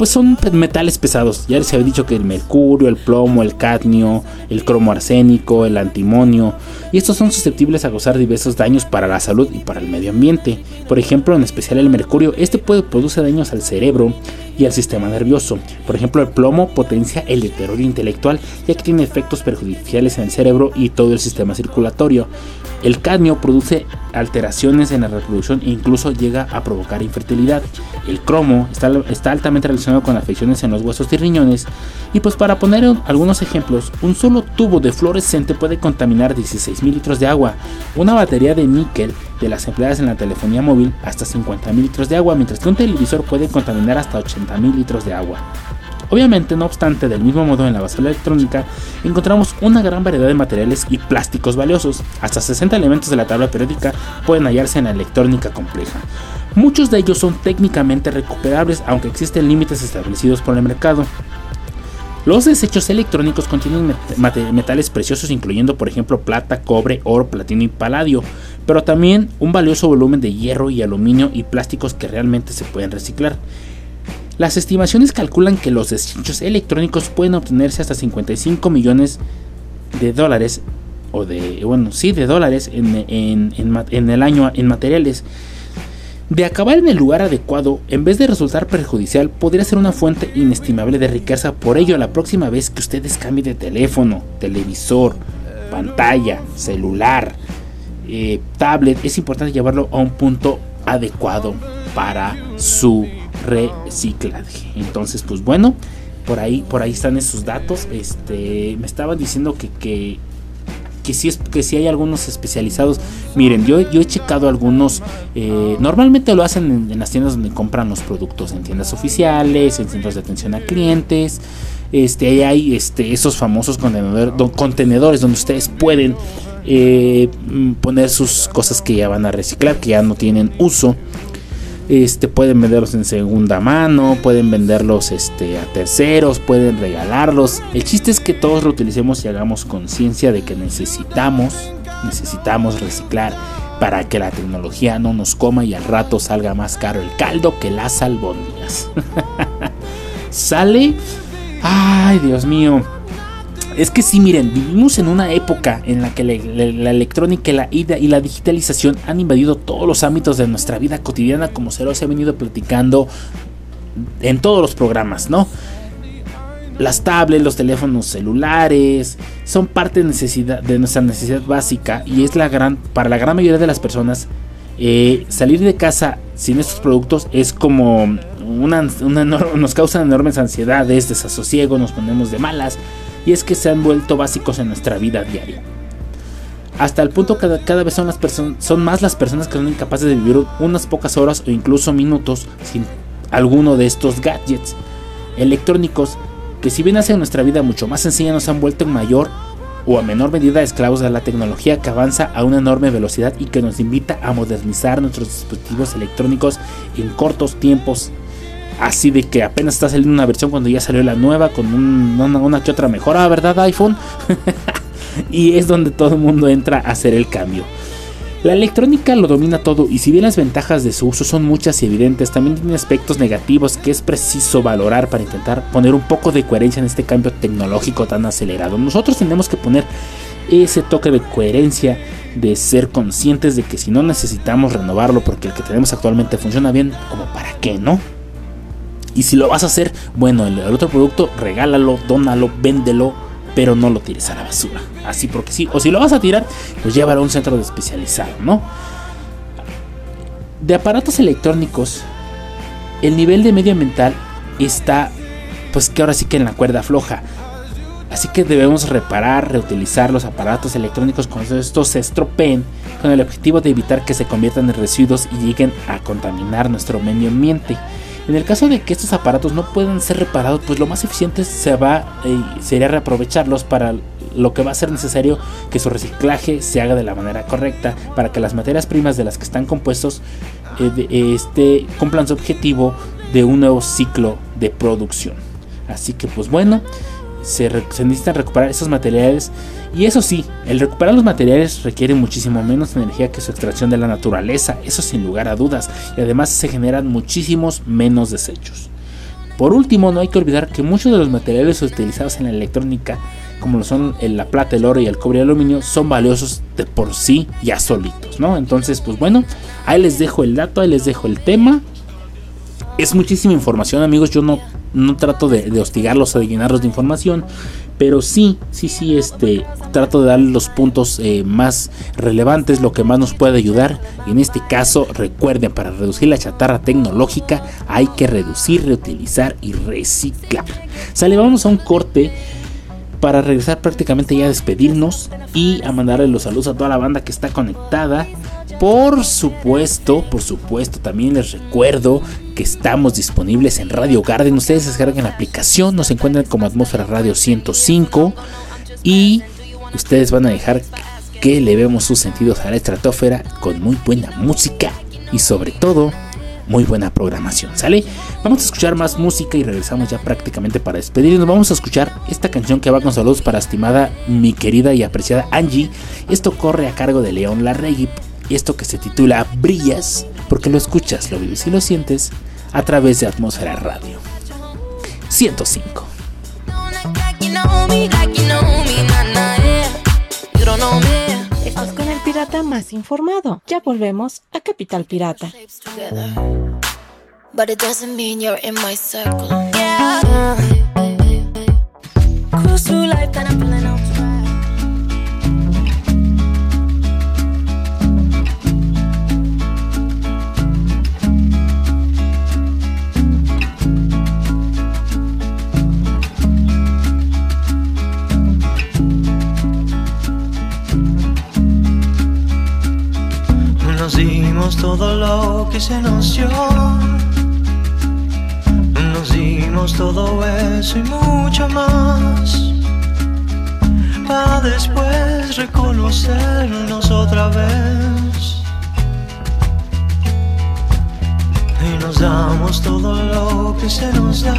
Pues son metales pesados. Ya les había dicho que el mercurio, el plomo, el cadmio, el cromo arsénico, el antimonio. Y estos son susceptibles a causar diversos daños para la salud y para el medio ambiente. Por ejemplo, en especial el mercurio. Este puede producir daños al cerebro y al sistema nervioso. Por ejemplo, el plomo potencia el deterioro intelectual ya que tiene efectos perjudiciales en el cerebro y todo el sistema circulatorio. El cadmio produce alteraciones en la reproducción e incluso llega a provocar infertilidad. El cromo está, altamente relacionado con afecciones en los huesos y riñones. Y pues para poner algunos ejemplos, un solo tubo de fluorescente puede contaminar 16 mil litros de agua. Una batería de níquel de las empleadas en la telefonía móvil hasta 50 mil litros de agua, mientras que un televisor puede contaminar hasta 80 mil litros de agua. Obviamente, no obstante, del mismo modo en la base electrónica encontramos una gran variedad de materiales y plásticos valiosos. Hasta 60 elementos de la tabla periódica pueden hallarse en la electrónica compleja. Muchos de ellos son técnicamente recuperables, aunque existen límites establecidos por el mercado. Los desechos electrónicos contienen metales preciosos incluyendo por ejemplo plata, cobre, oro, platino y paladio, pero también un valioso volumen de hierro y aluminio y plásticos que realmente se pueden reciclar. Las estimaciones calculan que los desechos electrónicos pueden obtenerse hasta 55 millones de dólares, o de, bueno, sí, de dólares en, el año en materiales. De acabar en el lugar adecuado, en vez de resultar perjudicial, podría ser una fuente inestimable de riqueza. Por ello, la próxima vez que ustedes cambien de teléfono, televisor, pantalla, celular, eh, tablet, es importante llevarlo a un punto adecuado para su reciclaje. Entonces, pues bueno, por ahí, por ahí están esos datos. Este, me estaban diciendo que, que, que si es que si hay algunos especializados. Miren, yo, yo he checado algunos. Eh, normalmente lo hacen en, las tiendas donde compran los productos, en tiendas oficiales, en centros de atención a clientes. Este, ahí hay este, esos famosos contenedores donde ustedes pueden eh, poner sus cosas que ya van a reciclar, que ya no tienen uso. Este, pueden venderlos en segunda mano, pueden venderlos este, a terceros, pueden regalarlos. El chiste es que todos lo utilicemos y hagamos conciencia de que necesitamos, necesitamos reciclar para que la tecnología no nos coma y al rato salga más caro el caldo que las albóndigas. [laughs] ¿Sale? Ay, Dios mío. Es que sí, miren, vivimos en una época en la que la, electrónica la, y, la, digitalización han invadido todos los ámbitos de nuestra vida cotidiana, como se los he venido platicando en todos los programas, ¿no? Las tablets, los teléfonos celulares son parte de, necesidad, de nuestra necesidad básica y es la gran, para la gran mayoría de las personas eh, salir de casa sin estos productos es como una, nos causa enormes ansiedades, desasosiego, nos ponemos de malas y es que se han vuelto básicos en nuestra vida diaria. Hasta el punto que cada, vez son, las son más las personas que son incapaces de vivir unas pocas horas o incluso minutos sin alguno de estos gadgets electrónicos que si bien hacen nuestra vida mucho más sencilla nos han vuelto en mayor o a menor medida esclavos de la tecnología que avanza a una enorme velocidad y que nos invita a modernizar nuestros dispositivos electrónicos en cortos tiempos así de que apenas está saliendo una versión cuando ya salió la nueva con una, que otra mejora, ¿verdad iPhone? [laughs] y es donde todo el mundo entra a hacer el cambio. La electrónica lo domina todo y si bien las ventajas de su uso son muchas y evidentes, también tiene aspectos negativos que es preciso valorar para intentar poner un poco de coherencia en este cambio tecnológico tan acelerado. Nosotros tenemos que poner ese toque de coherencia, de ser conscientes de que si no necesitamos renovarlo porque el que tenemos actualmente funciona bien, como para qué, ¿no? Y si lo vas a hacer, bueno, el, otro producto, regálalo, dónalo, véndelo, pero no lo tires a la basura. Así porque sí. O si lo vas a tirar, pues llévalo a un centro de especializado, ¿no? De aparatos electrónicos, el nivel de medioambiental está, pues que ahora sí que en la cuerda floja. Así que debemos reparar, reutilizar los aparatos electrónicos cuando estos se estropeen con el objetivo de evitar que se conviertan en residuos y lleguen a contaminar nuestro medio ambiente. En el caso de que estos aparatos no puedan ser reparados, pues lo más eficiente se va, eh, sería reaprovecharlos para lo que va a ser necesario que su reciclaje se haga de la manera correcta para que las materias primas de las que están compuestos eh, este, cumplan su objetivo de un nuevo ciclo de producción. Así que pues bueno, se, necesitan recuperar esos materiales y eso sí, el recuperar los materiales requiere muchísimo menos energía que su extracción de la naturaleza, eso sin lugar a dudas, y además se generan muchísimos menos desechos. Por último, no hay que olvidar que muchos de los materiales utilizados en la electrónica, como lo son la plata, el oro y el cobre y el aluminio, son valiosos de por sí ya solitos, ¿no? Entonces, pues bueno, ahí les dejo el dato, ahí les dejo el tema. Es muchísima información, amigos. Yo no, no trato de, hostigarlos o de llenarlos de información Pero sí, sí, sí, este, trato de darle los puntos eh, más relevantes, lo que más nos puede ayudar. En este caso, recuerden, para reducir la chatarra tecnológica hay que reducir, reutilizar y reciclar. Sale, vamos a un corte para regresar prácticamente ya a despedirnos y a mandarle los saludos a toda la banda que está conectada. Por supuesto, por supuesto, también les recuerdo que estamos disponibles en Radio Garden. Ustedes descargan la aplicación, nos encuentran como Atmósfera Radio 105 y ustedes van a dejar que le vemos sus sentidos a la estratosfera con muy buena música y sobre todo muy buena programación, ¿sale? Vamos a escuchar más música y regresamos ya prácticamente para despedirnos. Vamos a escuchar esta canción que va con saludos para estimada mi querida y apreciada Angie. Esto corre a cargo de León Larregui. Esto que se titula Brillas, porque lo escuchas, lo vives y lo sientes a través de Atmósfera Radio 105. Más informado. Ya volvemos a Capital Pirata. Dimos todo lo que se nos dio. Nos dimos todo eso y mucho más. Para después reconocernos otra vez. Y nos damos todo lo que se nos da.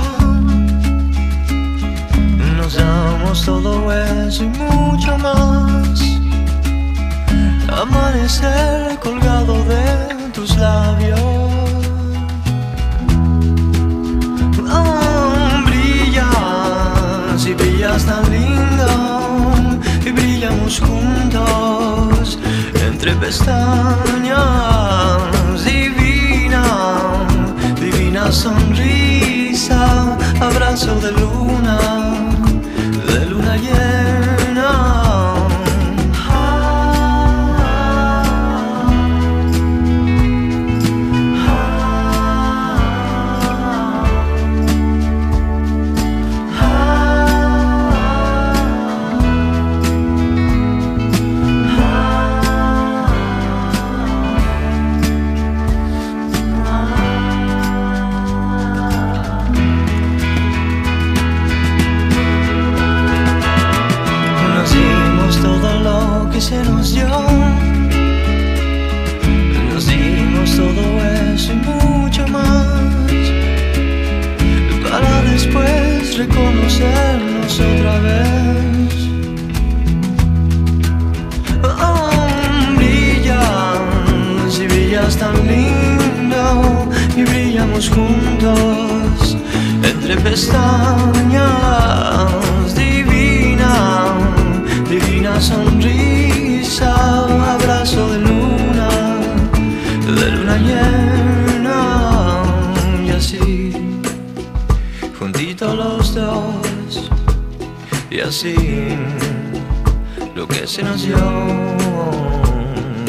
Nos damos todo eso y mucho más. Amanecer colgado de tus labios. Brillas y brillas tan lindo y brillamos juntos entre pestañas. Divina, divina sonrisa, abrazo de luna, de luna llena. Se nos dio. Nos dimos todo eso y mucho más. Para después reconocernos otra vez. Oh, brillas y brillas tan lindo y brillamos juntos entre pestañas. Y así, lo que se dio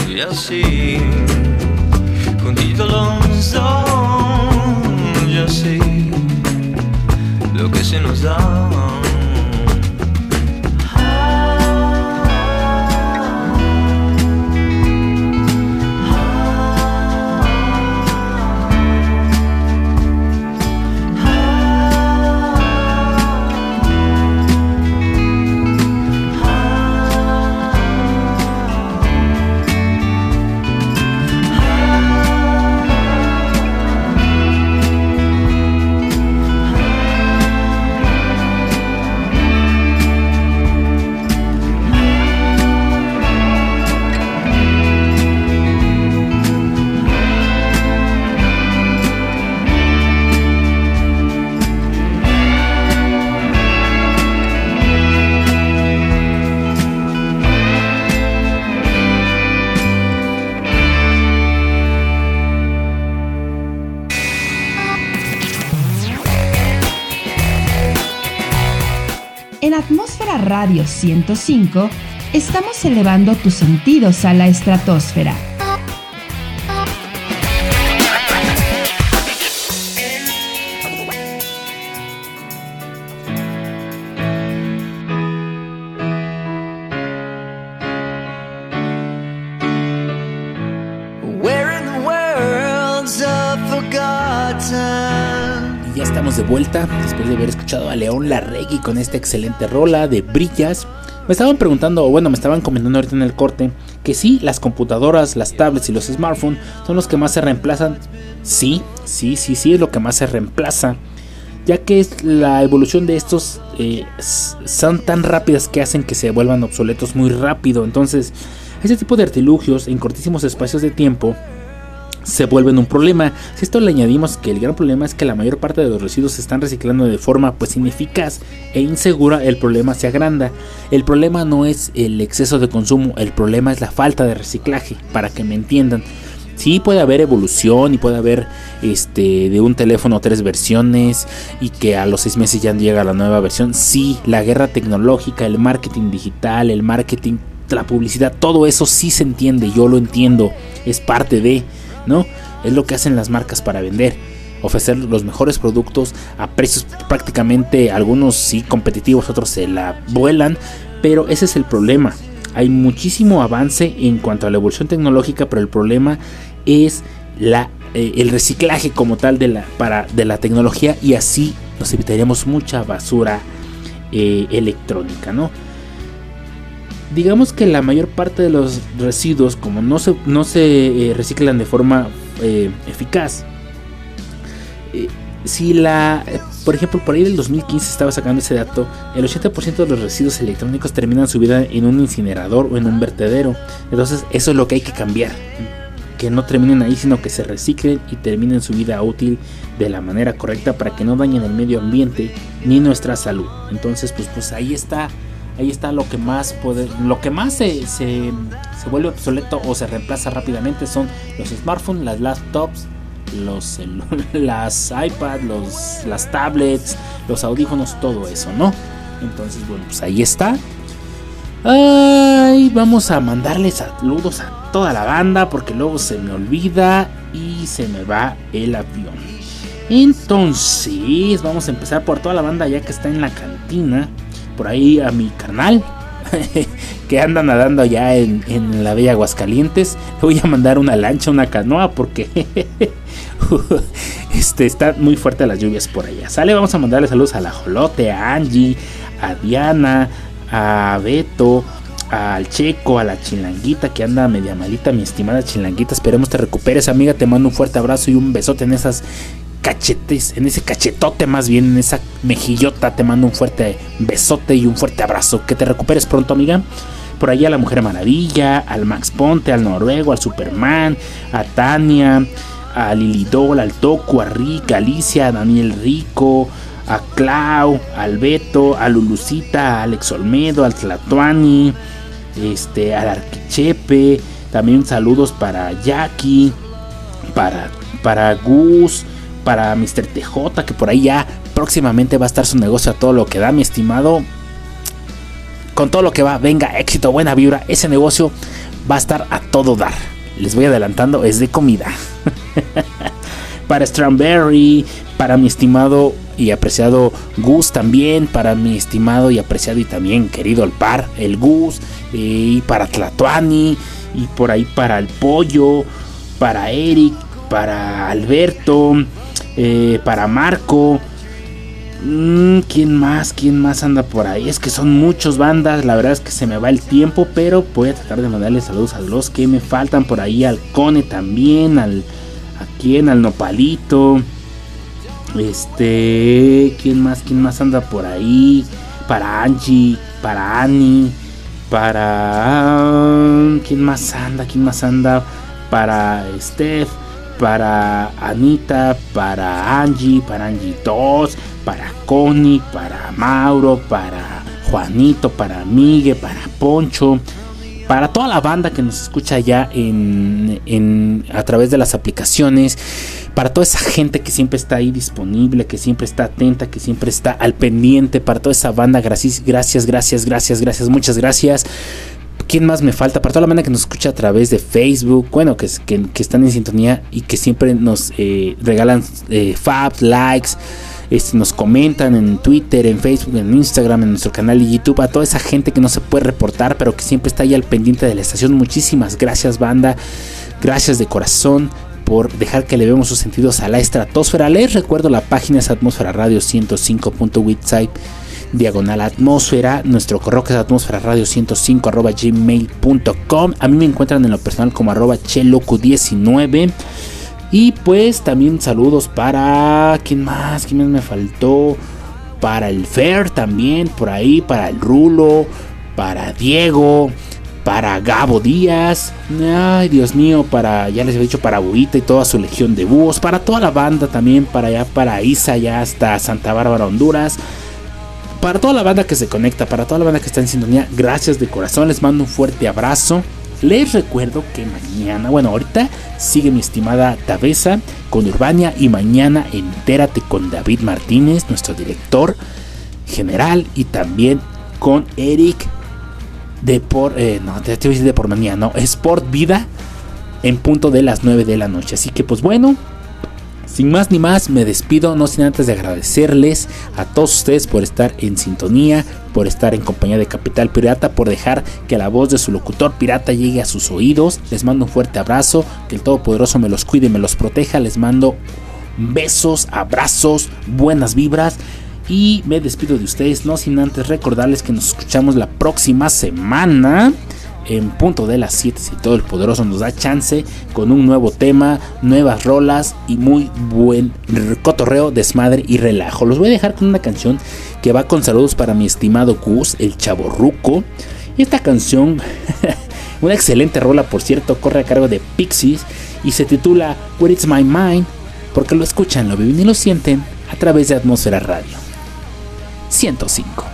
y así, juntitos los dos y así, lo que se nos da. Radio 105, estamos elevando tus sentidos a la estratosfera. Estamos de vuelta después de haber escuchado a León Larregui con esta excelente rola de Brillas. Me estaban preguntando, o bueno, me estaban comentando ahorita en el corte, que sí, las computadoras, las tablets y los smartphones son los que más se reemplazan. Sí, sí, sí, sí, es lo que más se reemplaza. Ya que es la evolución de estos eh, son tan rápidas que hacen que se vuelvan obsoletos muy rápido. Entonces, ese tipo de artilugios en cortísimos espacios de tiempo se vuelven un problema. Si esto le añadimos que el gran problema es que la mayor parte de los residuos se están reciclando de forma pues ineficaz e insegura, el problema se agranda. El problema no es el exceso de consumo, el problema es la falta de reciclaje, para que me entiendan. Sí puede haber evolución y puede haber este de un teléfono tres versiones y que a los seis meses ya llega la nueva versión. Sí, la guerra tecnológica, el marketing digital, el marketing, la publicidad, todo eso sí se entiende, yo lo entiendo, es parte de ¿no? Es lo que hacen las marcas para vender. Ofrecer los mejores productos a precios prácticamente algunos sí competitivos, otros se la vuelan, pero ese es el problema. Hay muchísimo avance en cuanto a la evolución tecnológica, pero el problema es la, eh, el reciclaje como tal de la, para, de la tecnología y así nos evitaríamos mucha basura eh, electrónica, ¿no? Digamos que la mayor parte de los residuos, como no se, no se eh, reciclan de forma eh, eficaz, eh, si la, por ejemplo, por ahí del 2015 estaba sacando ese dato, el 80% de los residuos electrónicos terminan su vida en un incinerador o en un vertedero. Entonces, eso es lo que hay que cambiar. Que no terminen ahí, sino que se reciclen y terminen su vida útil de la manera correcta para que no dañen el medio ambiente ni nuestra salud. Entonces, pues, pues ahí está ahí está lo que más puede, lo que más se, se, vuelve obsoleto o se reemplaza rápidamente son los smartphones, las laptops, los [laughs] las iPads, los, las tablets, los audífonos, todo eso, ¿no? Entonces, bueno, pues ahí está. Ay, vamos a mandarle saludos a toda la banda porque luego se me olvida y se me va el avión. Entonces, vamos a empezar por toda la banda ya que está en la cantina por ahí a mi canal [laughs] que anda nadando allá en, la bella Aguascalientes. Le voy a mandar una lancha, una canoa, porque [laughs] este, está muy fuerte las lluvias por allá. Sale, vamos a mandarle saludos a la Jolote, a Angie, a Diana, a Beto, al Checo, a la Chilanguita que anda media malita, mi estimada Chilanguita. Esperemos te recuperes, amiga. Te mando un fuerte abrazo y un besote en esas cachetes, en ese cachetote más bien, en esa mejillota. Te mando un fuerte besote y un fuerte abrazo. Que te recuperes pronto, amiga. Por ahí a la Mujer Maravilla, al Max Ponte, al Noruego, al Superman, a Tania, a Lilidol, al Toku, a Rick, a Alicia, a Daniel Rico, a Clau, al Beto, a Lulucita, a Alex Olmedo, al Tlatuani, este, al Arquichepe. También saludos para Jackie, para, para Gus, para Mr. TJ, que por ahí ya próximamente va a estar su negocio a todo lo que da, mi estimado. Con todo lo que va, venga, éxito, buena vibra. Ese negocio va a estar a todo dar. Les voy adelantando, es de comida. [laughs] para Strawberry, para mi estimado y apreciado Gus también, para mi estimado y apreciado y también querido el par, el Gus, y para Tlatuani, y por ahí para el Pollo, para Eric, para Alberto, eh, para Marco. Mm, ¿Quién más? ¿Quién más anda por ahí? Es que son muchos bandas. La verdad es que se me va el tiempo. Pero voy a tratar de mandarle saludos a los que me faltan por ahí. Al Cone también. Al. ¿A quién? Al Nopalito. Este. ¿Quién más? ¿Quién más anda por ahí? Para Angie. Para Annie. Para. ¿Quién más anda? ¿Quién más anda? Para Steph para Anita, para Angie, para Angie 2, para Connie, para Mauro, para Juanito, para Miguel, para Poncho, para toda la banda que nos escucha ya en, en, a través de las aplicaciones, para toda esa gente que siempre está ahí disponible, que siempre está atenta, que siempre está al pendiente, para toda esa banda, gracias, gracias, gracias, gracias, gracias, muchas gracias. ¿Quién más me falta? Para toda la banda que nos escucha a través de Facebook, bueno, que, están en sintonía y que siempre nos eh, regalan eh, fabs, likes, este, nos comentan en Twitter, en Facebook, en Instagram, en nuestro canal de YouTube, a toda esa gente que no se puede reportar, pero que siempre está ahí al pendiente de la estación. Muchísimas gracias, banda. Gracias de corazón por dejar que le vemos sus sentidos a la estratosfera. Les recuerdo la página es atmósfera radio 105.website diagonal atmósfera. Nuestro correo que es atmósfera radio 105 arroba gmail.com. A mí me encuentran en lo personal como arroba chelocu19. Y pues también saludos para. ¿Quién más? ¿Quién más me faltó? Para el Fer también, por ahí, para el Rulo, para Diego, para Gabo Díaz, ay Dios mío, para, ya les he dicho, para Buita y toda su legión de búhos, para toda la banda también, para allá, para Isa, ya hasta Santa Bárbara, Honduras, para toda la banda que se conecta, para toda la banda que está en sintonía, gracias de corazón, les mando un fuerte abrazo. Les recuerdo que mañana, bueno, ahorita sigue mi estimada Tabesa con Urbania y mañana entérate con David Martínez, nuestro director general, y también con Eric de por, eh, no, te voy a decir de por mañana, no, Sport Vida en punto de las 9 de la noche. Así que pues bueno, sin más ni más, me despido, no sin antes de agradecerles a todos ustedes por estar en sintonía, por estar en compañía de Capital Pirata, por dejar que la voz de su locutor pirata llegue a sus oídos. Les mando un fuerte abrazo, que el Todopoderoso me los cuide y me los proteja. Les mando besos, abrazos, buenas vibras. Y me despido de ustedes, no sin antes recordarles que nos escuchamos la próxima semana en punto de las 7 si todo el poderoso nos da chance con un nuevo tema, nuevas rolas y muy buen cotorreo, desmadre y relajo. Los voy a dejar con una canción que va con saludos para mi estimado Gus, el chaborruco. Y esta canción, [laughs] una excelente rola por cierto, corre a cargo de Pixies y se titula Where It's My Mind, porque lo escuchan, lo viven y lo sienten a través de Atmósfera Radio 105.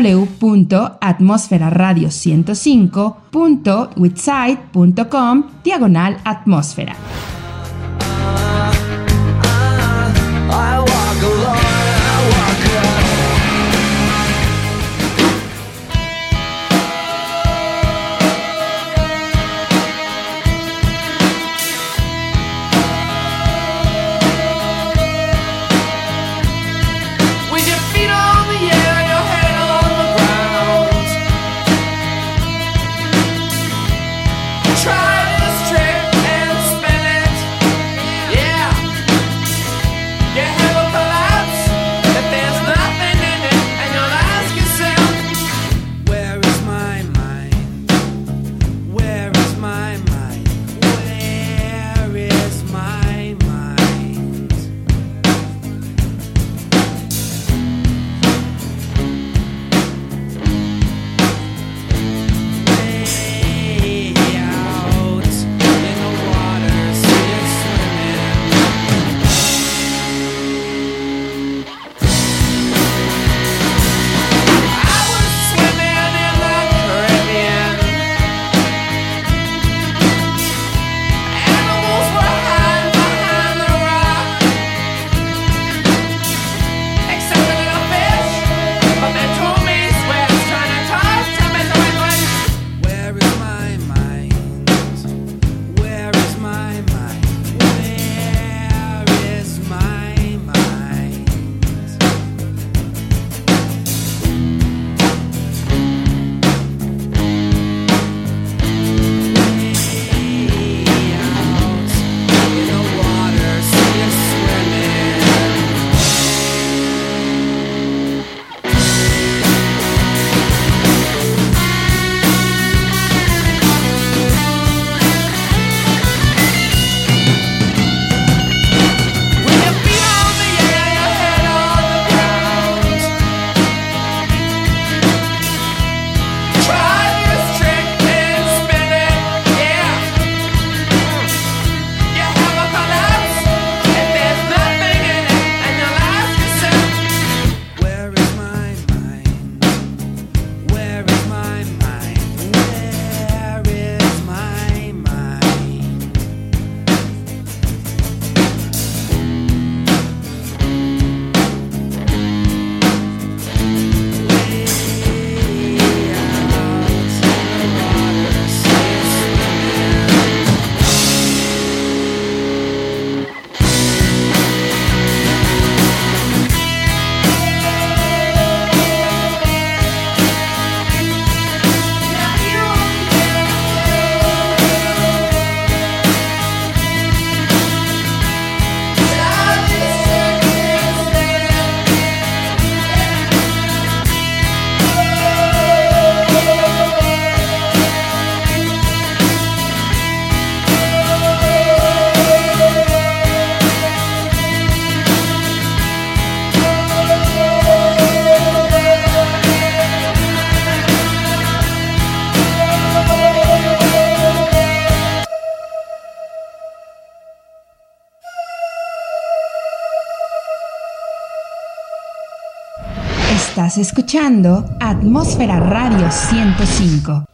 www.atmosferaradio105.witsite.com diagonal atmósfera. Estás escuchando Atmósfera Radio 105.